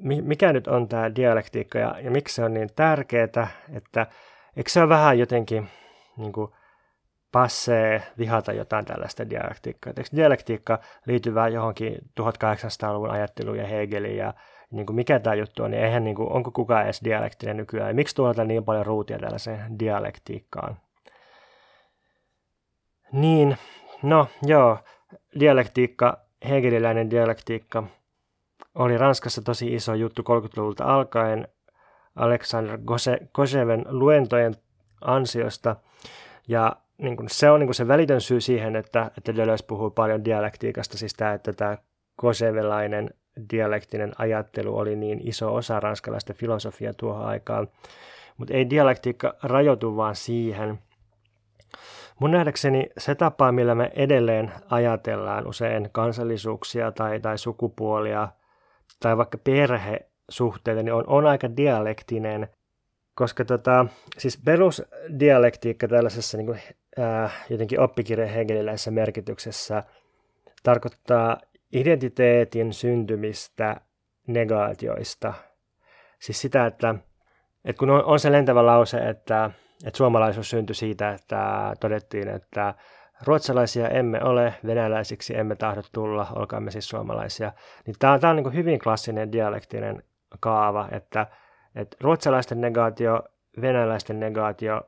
Speaker 1: mikä nyt on tämä dialektiikka ja, ja miksi se on niin tärkeää, että eikö se ole vähän jotenkin niin kuin passee vihata jotain tällaista dialektiikkaa. Eikö dialektiikka liittyy vähän johonkin 1800-luvun ajatteluun ja Hegeliin ja niin kuin mikä tämä juttu on, niin eihän niin kuin, onko kukaan edes dialektinen nykyään. Ja miksi tuolla niin paljon ruutia tällaiseen dialektiikkaan? Niin, no joo, dialektiikka, hegeliläinen dialektiikka oli Ranskassa tosi iso juttu 30-luvulta alkaen Alexander Koseven luentojen ansiosta. Ja niin kuin se on niin kuin se välitön syy siihen, että, että Deleuze puhuu paljon dialektiikasta, siis tämä, että tämä kosevelainen dialektinen ajattelu oli niin iso osa ranskalaista filosofiaa tuohon aikaan. Mutta ei dialektiikka rajoitu vaan siihen. Mun nähdäkseni se tapa, millä me edelleen ajatellaan usein kansallisuuksia tai, tai sukupuolia tai vaikka perhesuhteita, niin on, on aika dialektinen, koska tota, siis perusdialektiikka tällaisessa niin kuin, ää, jotenkin oppikirjan hegeliläisessä merkityksessä tarkoittaa identiteetin syntymistä negaatioista. Siis sitä, että, että kun on, on se lentävä lause, että, että suomalaisuus syntyi siitä, että todettiin, että ruotsalaisia emme ole, venäläisiksi emme tahdo tulla, olkaamme siis suomalaisia. Niin tämä, tämä on niin hyvin klassinen dialektinen kaava, että, että ruotsalaisten negaatio, venäläisten negaatio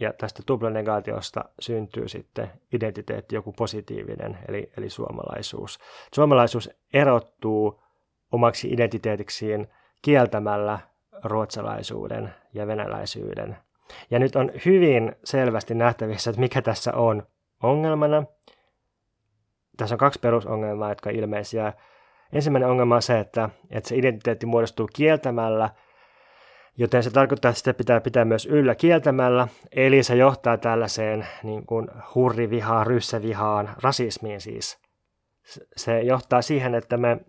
Speaker 1: ja tästä tuplanegaatiosta syntyy sitten identiteetti, joku positiivinen, eli, eli suomalaisuus. Suomalaisuus erottuu omaksi identiteetiksiin kieltämällä ruotsalaisuuden ja venäläisyyden. Ja nyt on hyvin selvästi nähtävissä, että mikä tässä on ongelmana. Tässä on kaksi perusongelmaa, jotka on ilmeisiä. Ensimmäinen ongelma on se, että, että se identiteetti muodostuu kieltämällä – Joten se tarkoittaa, että sitä pitää pitää myös yllä kieltämällä, eli se johtaa tällaiseen niin kuin hurrivihaan, ryssävihaan, rasismiin siis. Se johtaa siihen, että me,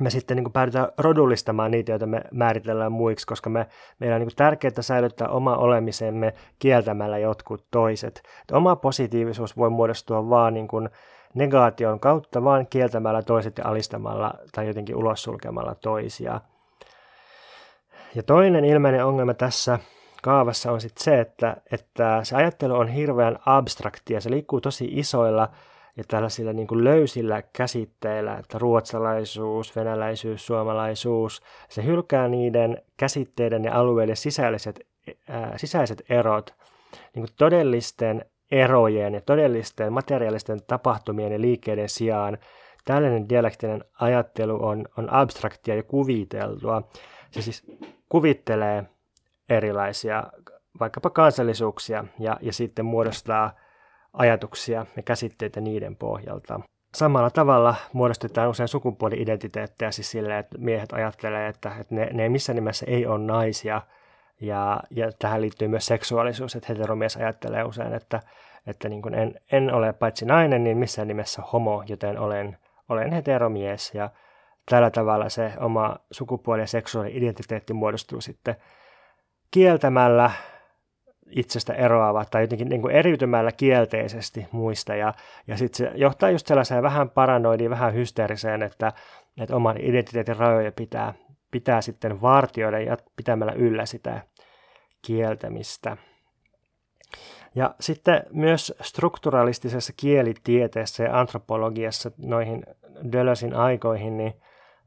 Speaker 1: me sitten niin kuin päädytään rodullistamaan niitä, joita me määritellään muiksi, koska me, meillä on niin kuin tärkeää säilyttää oma olemisemme kieltämällä jotkut toiset. Että oma positiivisuus voi muodostua vaan niin kuin negaation kautta, vaan kieltämällä toiset ja alistamalla tai jotenkin ulos sulkemalla toisia – ja toinen ilmeinen ongelma tässä kaavassa on sitten se, että, että se ajattelu on hirveän abstraktia. Se liikkuu tosi isoilla ja tällaisilla niin kuin löysillä käsitteillä, että ruotsalaisuus, venäläisyys, suomalaisuus. Se hylkää niiden käsitteiden ja alueiden sisäiset, äh, sisäiset erot niin kuin todellisten erojen ja todellisten materiaalisten tapahtumien ja liikkeiden sijaan tällainen dialektinen ajattelu on, on abstraktia ja kuviteltua. Se siis kuvittelee erilaisia vaikkapa kansallisuuksia ja, ja sitten muodostaa ajatuksia ja käsitteitä niiden pohjalta. Samalla tavalla muodostetaan usein sukupuoli-identiteettejä siis silleen, että miehet ajattelee, että, että ne, ne missään nimessä ei ole naisia. Ja, ja tähän liittyy myös seksuaalisuus, että heteromies ajattelee usein, että, että niin kuin en, en ole paitsi nainen, niin missään nimessä homo, joten olen, olen heteromies. Ja tällä tavalla se oma sukupuoli- ja seksuaali-identiteetti muodostuu sitten kieltämällä itsestä eroava tai jotenkin niin kuin eriytymällä kielteisesti muista. Ja, ja sitten se johtaa just sellaiseen vähän paranoidiin, vähän hysteeriseen, että, että oman identiteetin rajoja pitää, pitää sitten vartioida ja pitämällä yllä sitä kieltämistä. Ja sitten myös strukturalistisessa kielitieteessä ja antropologiassa noihin Dölösin aikoihin, niin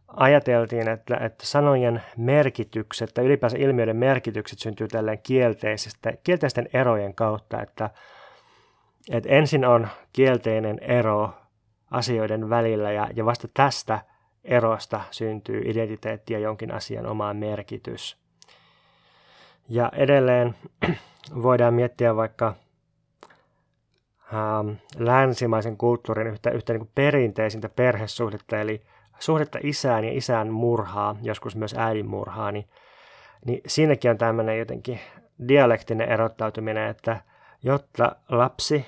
Speaker 1: ajateltiin, että, että sanojen merkitykset tai ylipäänsä ilmiöiden merkitykset syntyy tälleen kielteisistä, kielteisten erojen kautta, että, että ensin on kielteinen ero asioiden välillä ja, ja vasta tästä erosta syntyy identiteetti ja jonkin asian oma merkitys. Ja edelleen *clears throat* voidaan miettiä vaikka ähm, länsimaisen kulttuurin yhtä, yhtä niin perinteisintä perhesuhdetta, eli suhdetta isään ja isän murhaa, joskus myös äidin murhaa, niin, niin siinäkin on tämmöinen jotenkin dialektinen erottautuminen, että jotta lapsi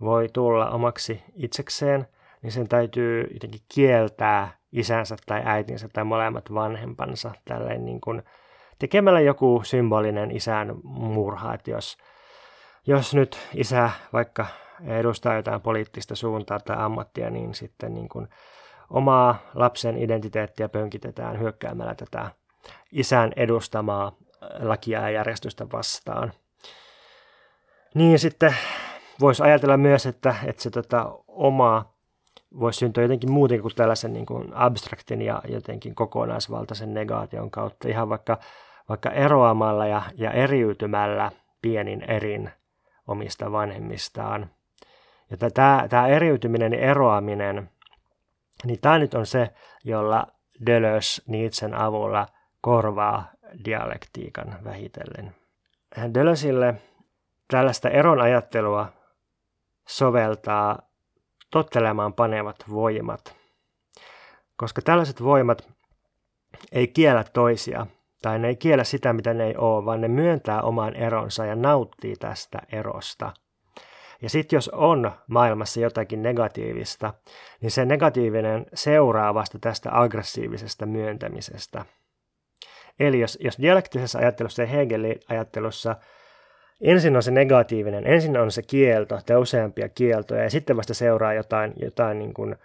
Speaker 1: voi tulla omaksi itsekseen, niin sen täytyy jotenkin kieltää isänsä tai äitinsä tai molemmat vanhempansa tälleen niin kuin tekemällä joku symbolinen isän murha, että jos, jos nyt isä vaikka edustaa jotain poliittista suuntaa tai ammattia, niin sitten niin kuin omaa lapsen identiteettiä pönkitetään hyökkäämällä tätä isän edustamaa lakia ja järjestystä vastaan. Niin sitten voisi ajatella myös, että, että se tota, oma voisi syntyä jotenkin muuten kuin tällaisen niin kuin abstraktin ja jotenkin kokonaisvaltaisen negaation kautta, ihan vaikka, vaikka eroamalla ja, ja eriytymällä pienin erin omista vanhemmistaan. Ja tämä, tämä eriytyminen ja eroaminen niin tämä nyt on se, jolla Deleuze Nietzschen avulla korvaa dialektiikan vähitellen. Deleuzelle tällaista eron ajattelua soveltaa tottelemaan panevat voimat, koska tällaiset voimat ei kiellä toisia, tai ne ei kiellä sitä, mitä ne ei ole, vaan ne myöntää oman eronsa ja nauttii tästä erosta – ja sitten jos on maailmassa jotakin negatiivista, niin se negatiivinen seuraa vasta tästä aggressiivisesta myöntämisestä. Eli jos, jos dialektisessa ajattelussa ja Hegelin ajattelussa ensin on se negatiivinen, ensin on se kielto tai useampia kieltoja ja sitten vasta seuraa jotain, jotain niin kuin,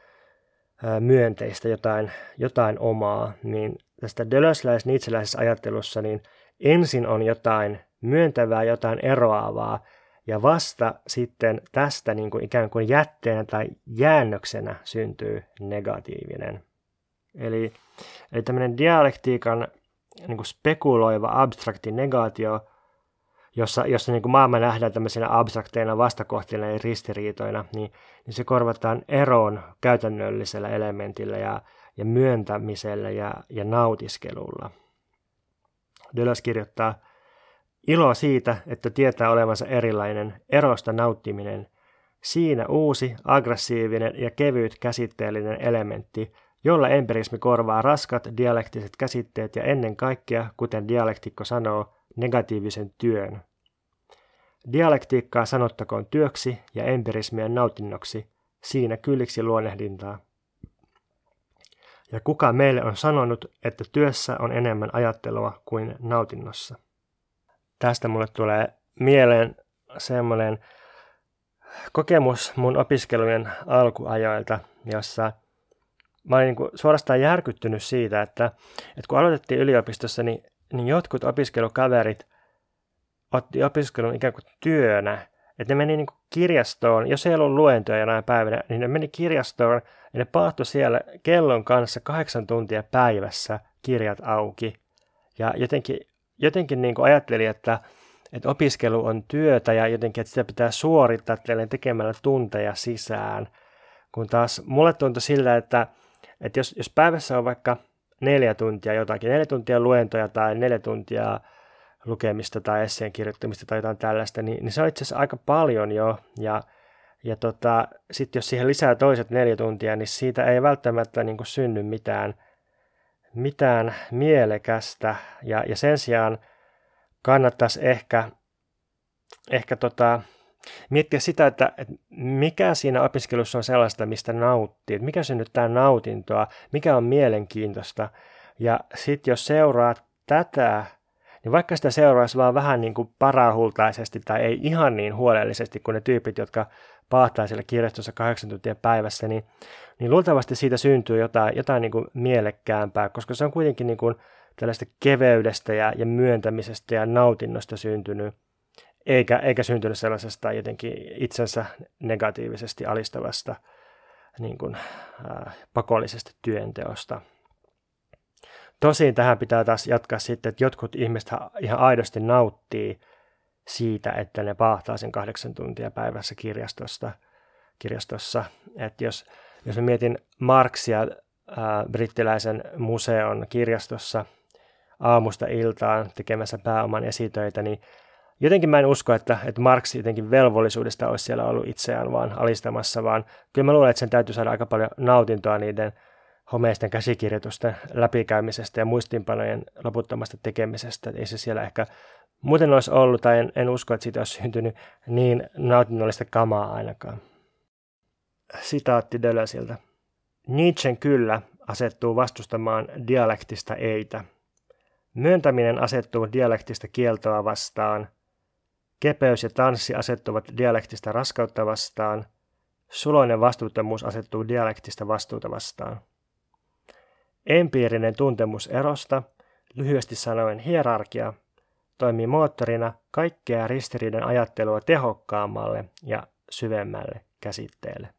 Speaker 1: myönteistä, jotain, jotain omaa, niin tästä Deleuzeläis-Nietzscheläisessä ajattelussa niin ensin on jotain myöntävää, jotain eroavaa, ja vasta sitten tästä niin kuin ikään kuin jätteenä tai jäännöksenä syntyy negatiivinen. Eli, eli tämmöinen dialektiikan niin kuin spekuloiva abstrakti negaatio, jossa, jossa niin kuin maailma nähdään tämmöisenä abstrakteina vastakohtina ja ristiriitoina, niin, niin se korvataan eroon käytännöllisellä elementillä ja, ja myöntämisellä ja, ja nautiskelulla. Deleuze kirjoittaa – Ilo siitä, että tietää olevansa erilainen, erosta nauttiminen, siinä uusi, aggressiivinen ja kevyt käsitteellinen elementti, jolla empirismi korvaa raskat dialektiset käsitteet ja ennen kaikkea, kuten dialektikko sanoo, negatiivisen työn. Dialektiikkaa sanottakoon työksi ja empirismien nautinnoksi, siinä kylliksi luonnehdintaa. Ja kuka meille on sanonut, että työssä on enemmän ajattelua kuin nautinnossa? Tästä mulle tulee mieleen semmoinen kokemus mun opiskelujen alkuajoilta, jossa mä olin niin kuin suorastaan järkyttynyt siitä, että, että kun aloitettiin yliopistossa, niin, niin jotkut opiskelukaverit otti opiskelun ikään kuin työnä, että ne meni niin kuin kirjastoon, jos ei ollut luentoja näin päivänä, niin ne meni kirjastoon ja ne pahtui siellä kellon kanssa kahdeksan tuntia päivässä kirjat auki. Ja jotenkin jotenkin niin kuin ajattelin, että, että opiskelu on työtä ja jotenkin, että sitä pitää suorittaa tekemällä tunteja sisään. Kun taas mulle tuntui sillä, että, että jos, jos päivässä on vaikka neljä tuntia jotakin, neljä tuntia luentoja tai neljä tuntia lukemista tai esseen kirjoittamista tai jotain tällaista, niin, niin se on itse asiassa aika paljon jo. Ja, ja tota, sitten jos siihen lisää toiset neljä tuntia, niin siitä ei välttämättä niin synny mitään, mitään mielekästä. Ja, ja sen sijaan kannattaisi ehkä, ehkä tota, miettiä sitä, että, että mikä siinä opiskelussa on sellaista, mistä nauttii, että mikä synnyttää nautintoa, mikä on mielenkiintoista. Ja sitten jos seuraa tätä, niin vaikka sitä seuraisi vaan vähän niin kuin parahultaisesti tai ei ihan niin huolellisesti kuin ne tyypit, jotka paahtaa siellä kirjastossa kahdeksan tuntia päivässä, niin, niin luultavasti siitä syntyy jotain, jotain niin kuin mielekkäämpää, koska se on kuitenkin niin kuin tällaista keveydestä ja, ja myöntämisestä ja nautinnosta syntynyt, eikä, eikä syntynyt sellaisesta jotenkin itsensä negatiivisesti alistavasta niin kuin, äh, pakollisesta työnteosta. Tosin tähän pitää taas jatkaa sitten, että jotkut ihmiset ihan aidosti nauttii siitä, että ne paahtaa sen kahdeksan tuntia päivässä kirjastosta, kirjastossa. Että jos, jos mä mietin Marksia ää, brittiläisen museon kirjastossa aamusta iltaan tekemässä pääoman esitöitä, niin jotenkin mä en usko, että, että Marx jotenkin velvollisuudesta olisi siellä ollut itseään vaan alistamassa, vaan kyllä mä luulen, että sen täytyy saada aika paljon nautintoa niiden homeisten käsikirjoitusten läpikäymisestä ja muistinpanojen loputtomasta tekemisestä. Ei se siellä ehkä muuten olisi ollut, tai en, en usko, että siitä olisi syntynyt niin nautinnollista kamaa ainakaan. Sitaatti Dölösiltä. Nietzschen kyllä asettuu vastustamaan dialektista eitä. Myöntäminen asettuu dialektista kieltoa vastaan. Kepeys ja tanssi asettuvat dialektista raskautta vastaan. Suloinen vastuuttomuus asettuu dialektista vastuuta vastaan. Empiirinen tuntemus erosta, lyhyesti sanoen hierarkia, toimii moottorina kaikkea ristiriidan ajattelua tehokkaammalle ja syvemmälle käsitteelle.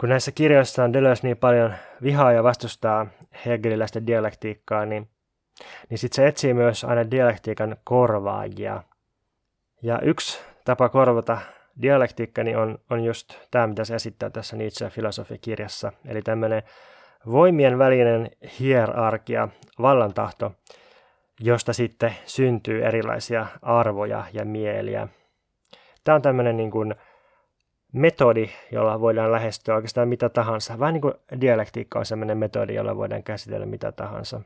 Speaker 1: Kun näissä kirjoissa on Deleuze niin paljon vihaa ja vastustaa hegeliläistä dialektiikkaa, niin, niin sitten se etsii myös aina dialektiikan korvaajia. Ja yksi tapa korvata dialektiikka niin on, on just tämä, mitä se esittää tässä Nietzsche filosofikirjassa. Eli tämmöinen voimien välinen hierarkia, vallantahto, josta sitten syntyy erilaisia arvoja ja mieliä. Tämä on tämmöinen niin kuin metodi, jolla voidaan lähestyä oikeastaan mitä tahansa. Vähän niin kuin dialektiikka on sellainen metodi, jolla voidaan käsitellä mitä tahansa.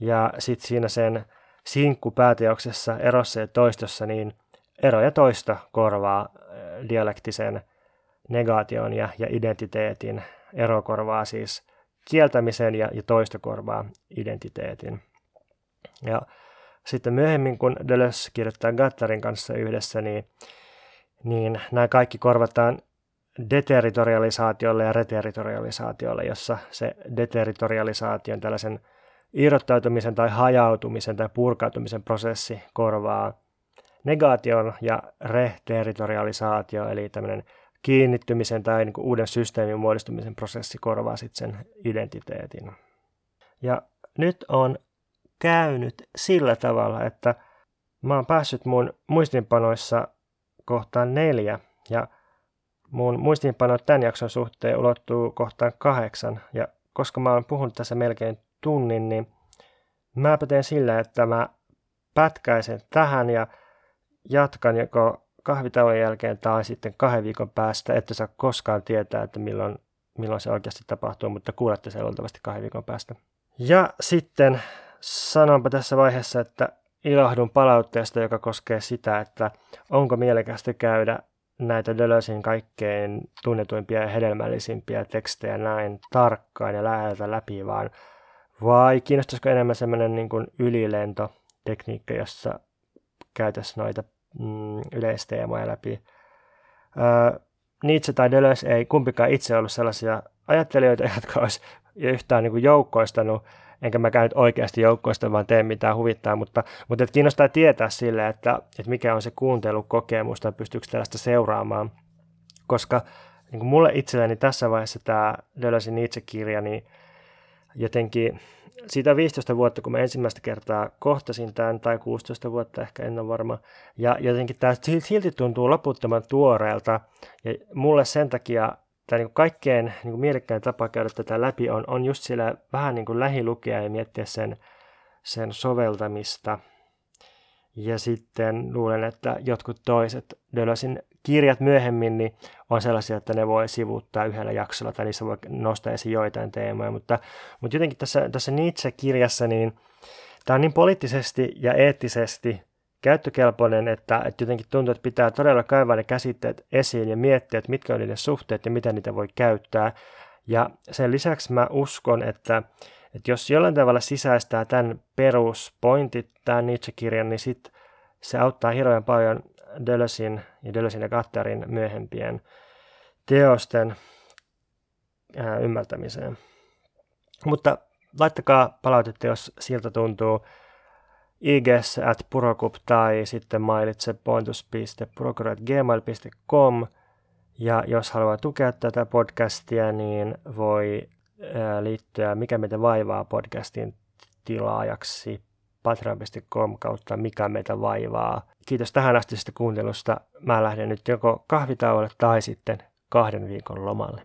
Speaker 1: Ja sitten siinä sen sinkkupääteoksessa erossa ja toistossa, niin ero ja toisto korvaa dialektisen negaation ja, ja identiteetin. Ero korvaa siis kieltämisen ja, ja toisto korvaa identiteetin. Ja sitten myöhemmin, kun Deleuze kirjoittaa Gattarin kanssa yhdessä, niin, niin nämä kaikki korvataan deterritorialisaatiolle ja reterritorialisaatiolle, jossa se deterritorialisaatio on tällaisen irrottautumisen tai hajautumisen tai purkautumisen prosessi korvaa negaation ja reterritorialisaatio, eli tämmöinen kiinnittymisen tai niin uuden systeemin muodostumisen prosessi korvaa sitten sen identiteetin. Ja nyt on käynyt sillä tavalla, että mä oon päässyt mun muistinpanoissa kohtaan neljä ja mun muistinpanot tämän jakson suhteen ulottuu kohtaan kahdeksan ja koska mä oon puhunut tässä melkein tunnin, niin mä teen sillä, että mä pätkäisen tähän ja jatkan joko kahvitauon jälkeen tai sitten kahden viikon päästä, että saa koskaan tietää, että milloin, milloin se oikeasti tapahtuu, mutta kuulette sen luultavasti kahden viikon päästä. Ja sitten sanonpa tässä vaiheessa, että ilahdun palautteesta, joka koskee sitä, että onko mielekästä käydä näitä Deleuzein kaikkein tunnetuimpia ja hedelmällisimpiä tekstejä näin tarkkaan ja läheltä läpi, vaan vai kiinnostaisiko enemmän semmoinen niin kuin ylilentotekniikka, jossa käytäisiin noita mm, yleisteemoja läpi. Öö, Nietzsche tai Deleuze ei kumpikaan itse ollut sellaisia ajattelijoita, *laughs* jotka olisi yhtään niin kuin joukkoistanut enkä mä nyt oikeasti joukkoista, vaan tee mitään huvittaa, mutta, mutta et kiinnostaa tietää sille, että, että mikä on se kuuntelukokemus tai pystyykö tällaista seuraamaan, koska niin kuin mulle itselleni tässä vaiheessa tämä Deleuzein Nietzsche-kirja, niin jotenkin siitä 15 vuotta, kun mä ensimmäistä kertaa kohtasin tämän, tai 16 vuotta ehkä, en ole varma. Ja jotenkin tämä silti tuntuu loputtoman tuoreelta. Ja mulle sen takia tämä niin kaikkein niin kuin mielekkäin tapa käydä tätä läpi on, on just siellä vähän niin kuin lähilukea ja miettiä sen, sen soveltamista. Ja sitten luulen, että jotkut toiset Dölösin kirjat myöhemmin niin on sellaisia, että ne voi sivuuttaa yhdellä jaksolla tai niissä voi nostaa esiin joitain teemoja, mutta, mutta jotenkin tässä, tässä Nietzsche-kirjassa niin tämä on niin poliittisesti ja eettisesti käyttökelpoinen, että, että jotenkin tuntuu, että pitää todella kaivaa ne käsitteet esiin ja miettiä, että mitkä on niiden suhteet ja miten niitä voi käyttää. Ja sen lisäksi mä uskon, että, että jos jollain tavalla sisäistää tämän peruspointit, tämän Nietzsche-kirjan, niin sit se auttaa hirveän paljon Deleuzin ja Deleuzin ja Gatterin myöhempien teosten ää, ymmärtämiseen. Mutta laittakaa palautetta, jos siltä tuntuu IGS at purokup tai sitten mailitse pointus.purokuru.gmail.com ja jos haluaa tukea tätä podcastia, niin voi liittyä Mikä meitä vaivaa podcastin tilaajaksi patreon.com kautta Mikä meitä vaivaa. Kiitos tähän asti kuuntelusta. Mä lähden nyt joko kahvitauolle tai sitten kahden viikon lomalle.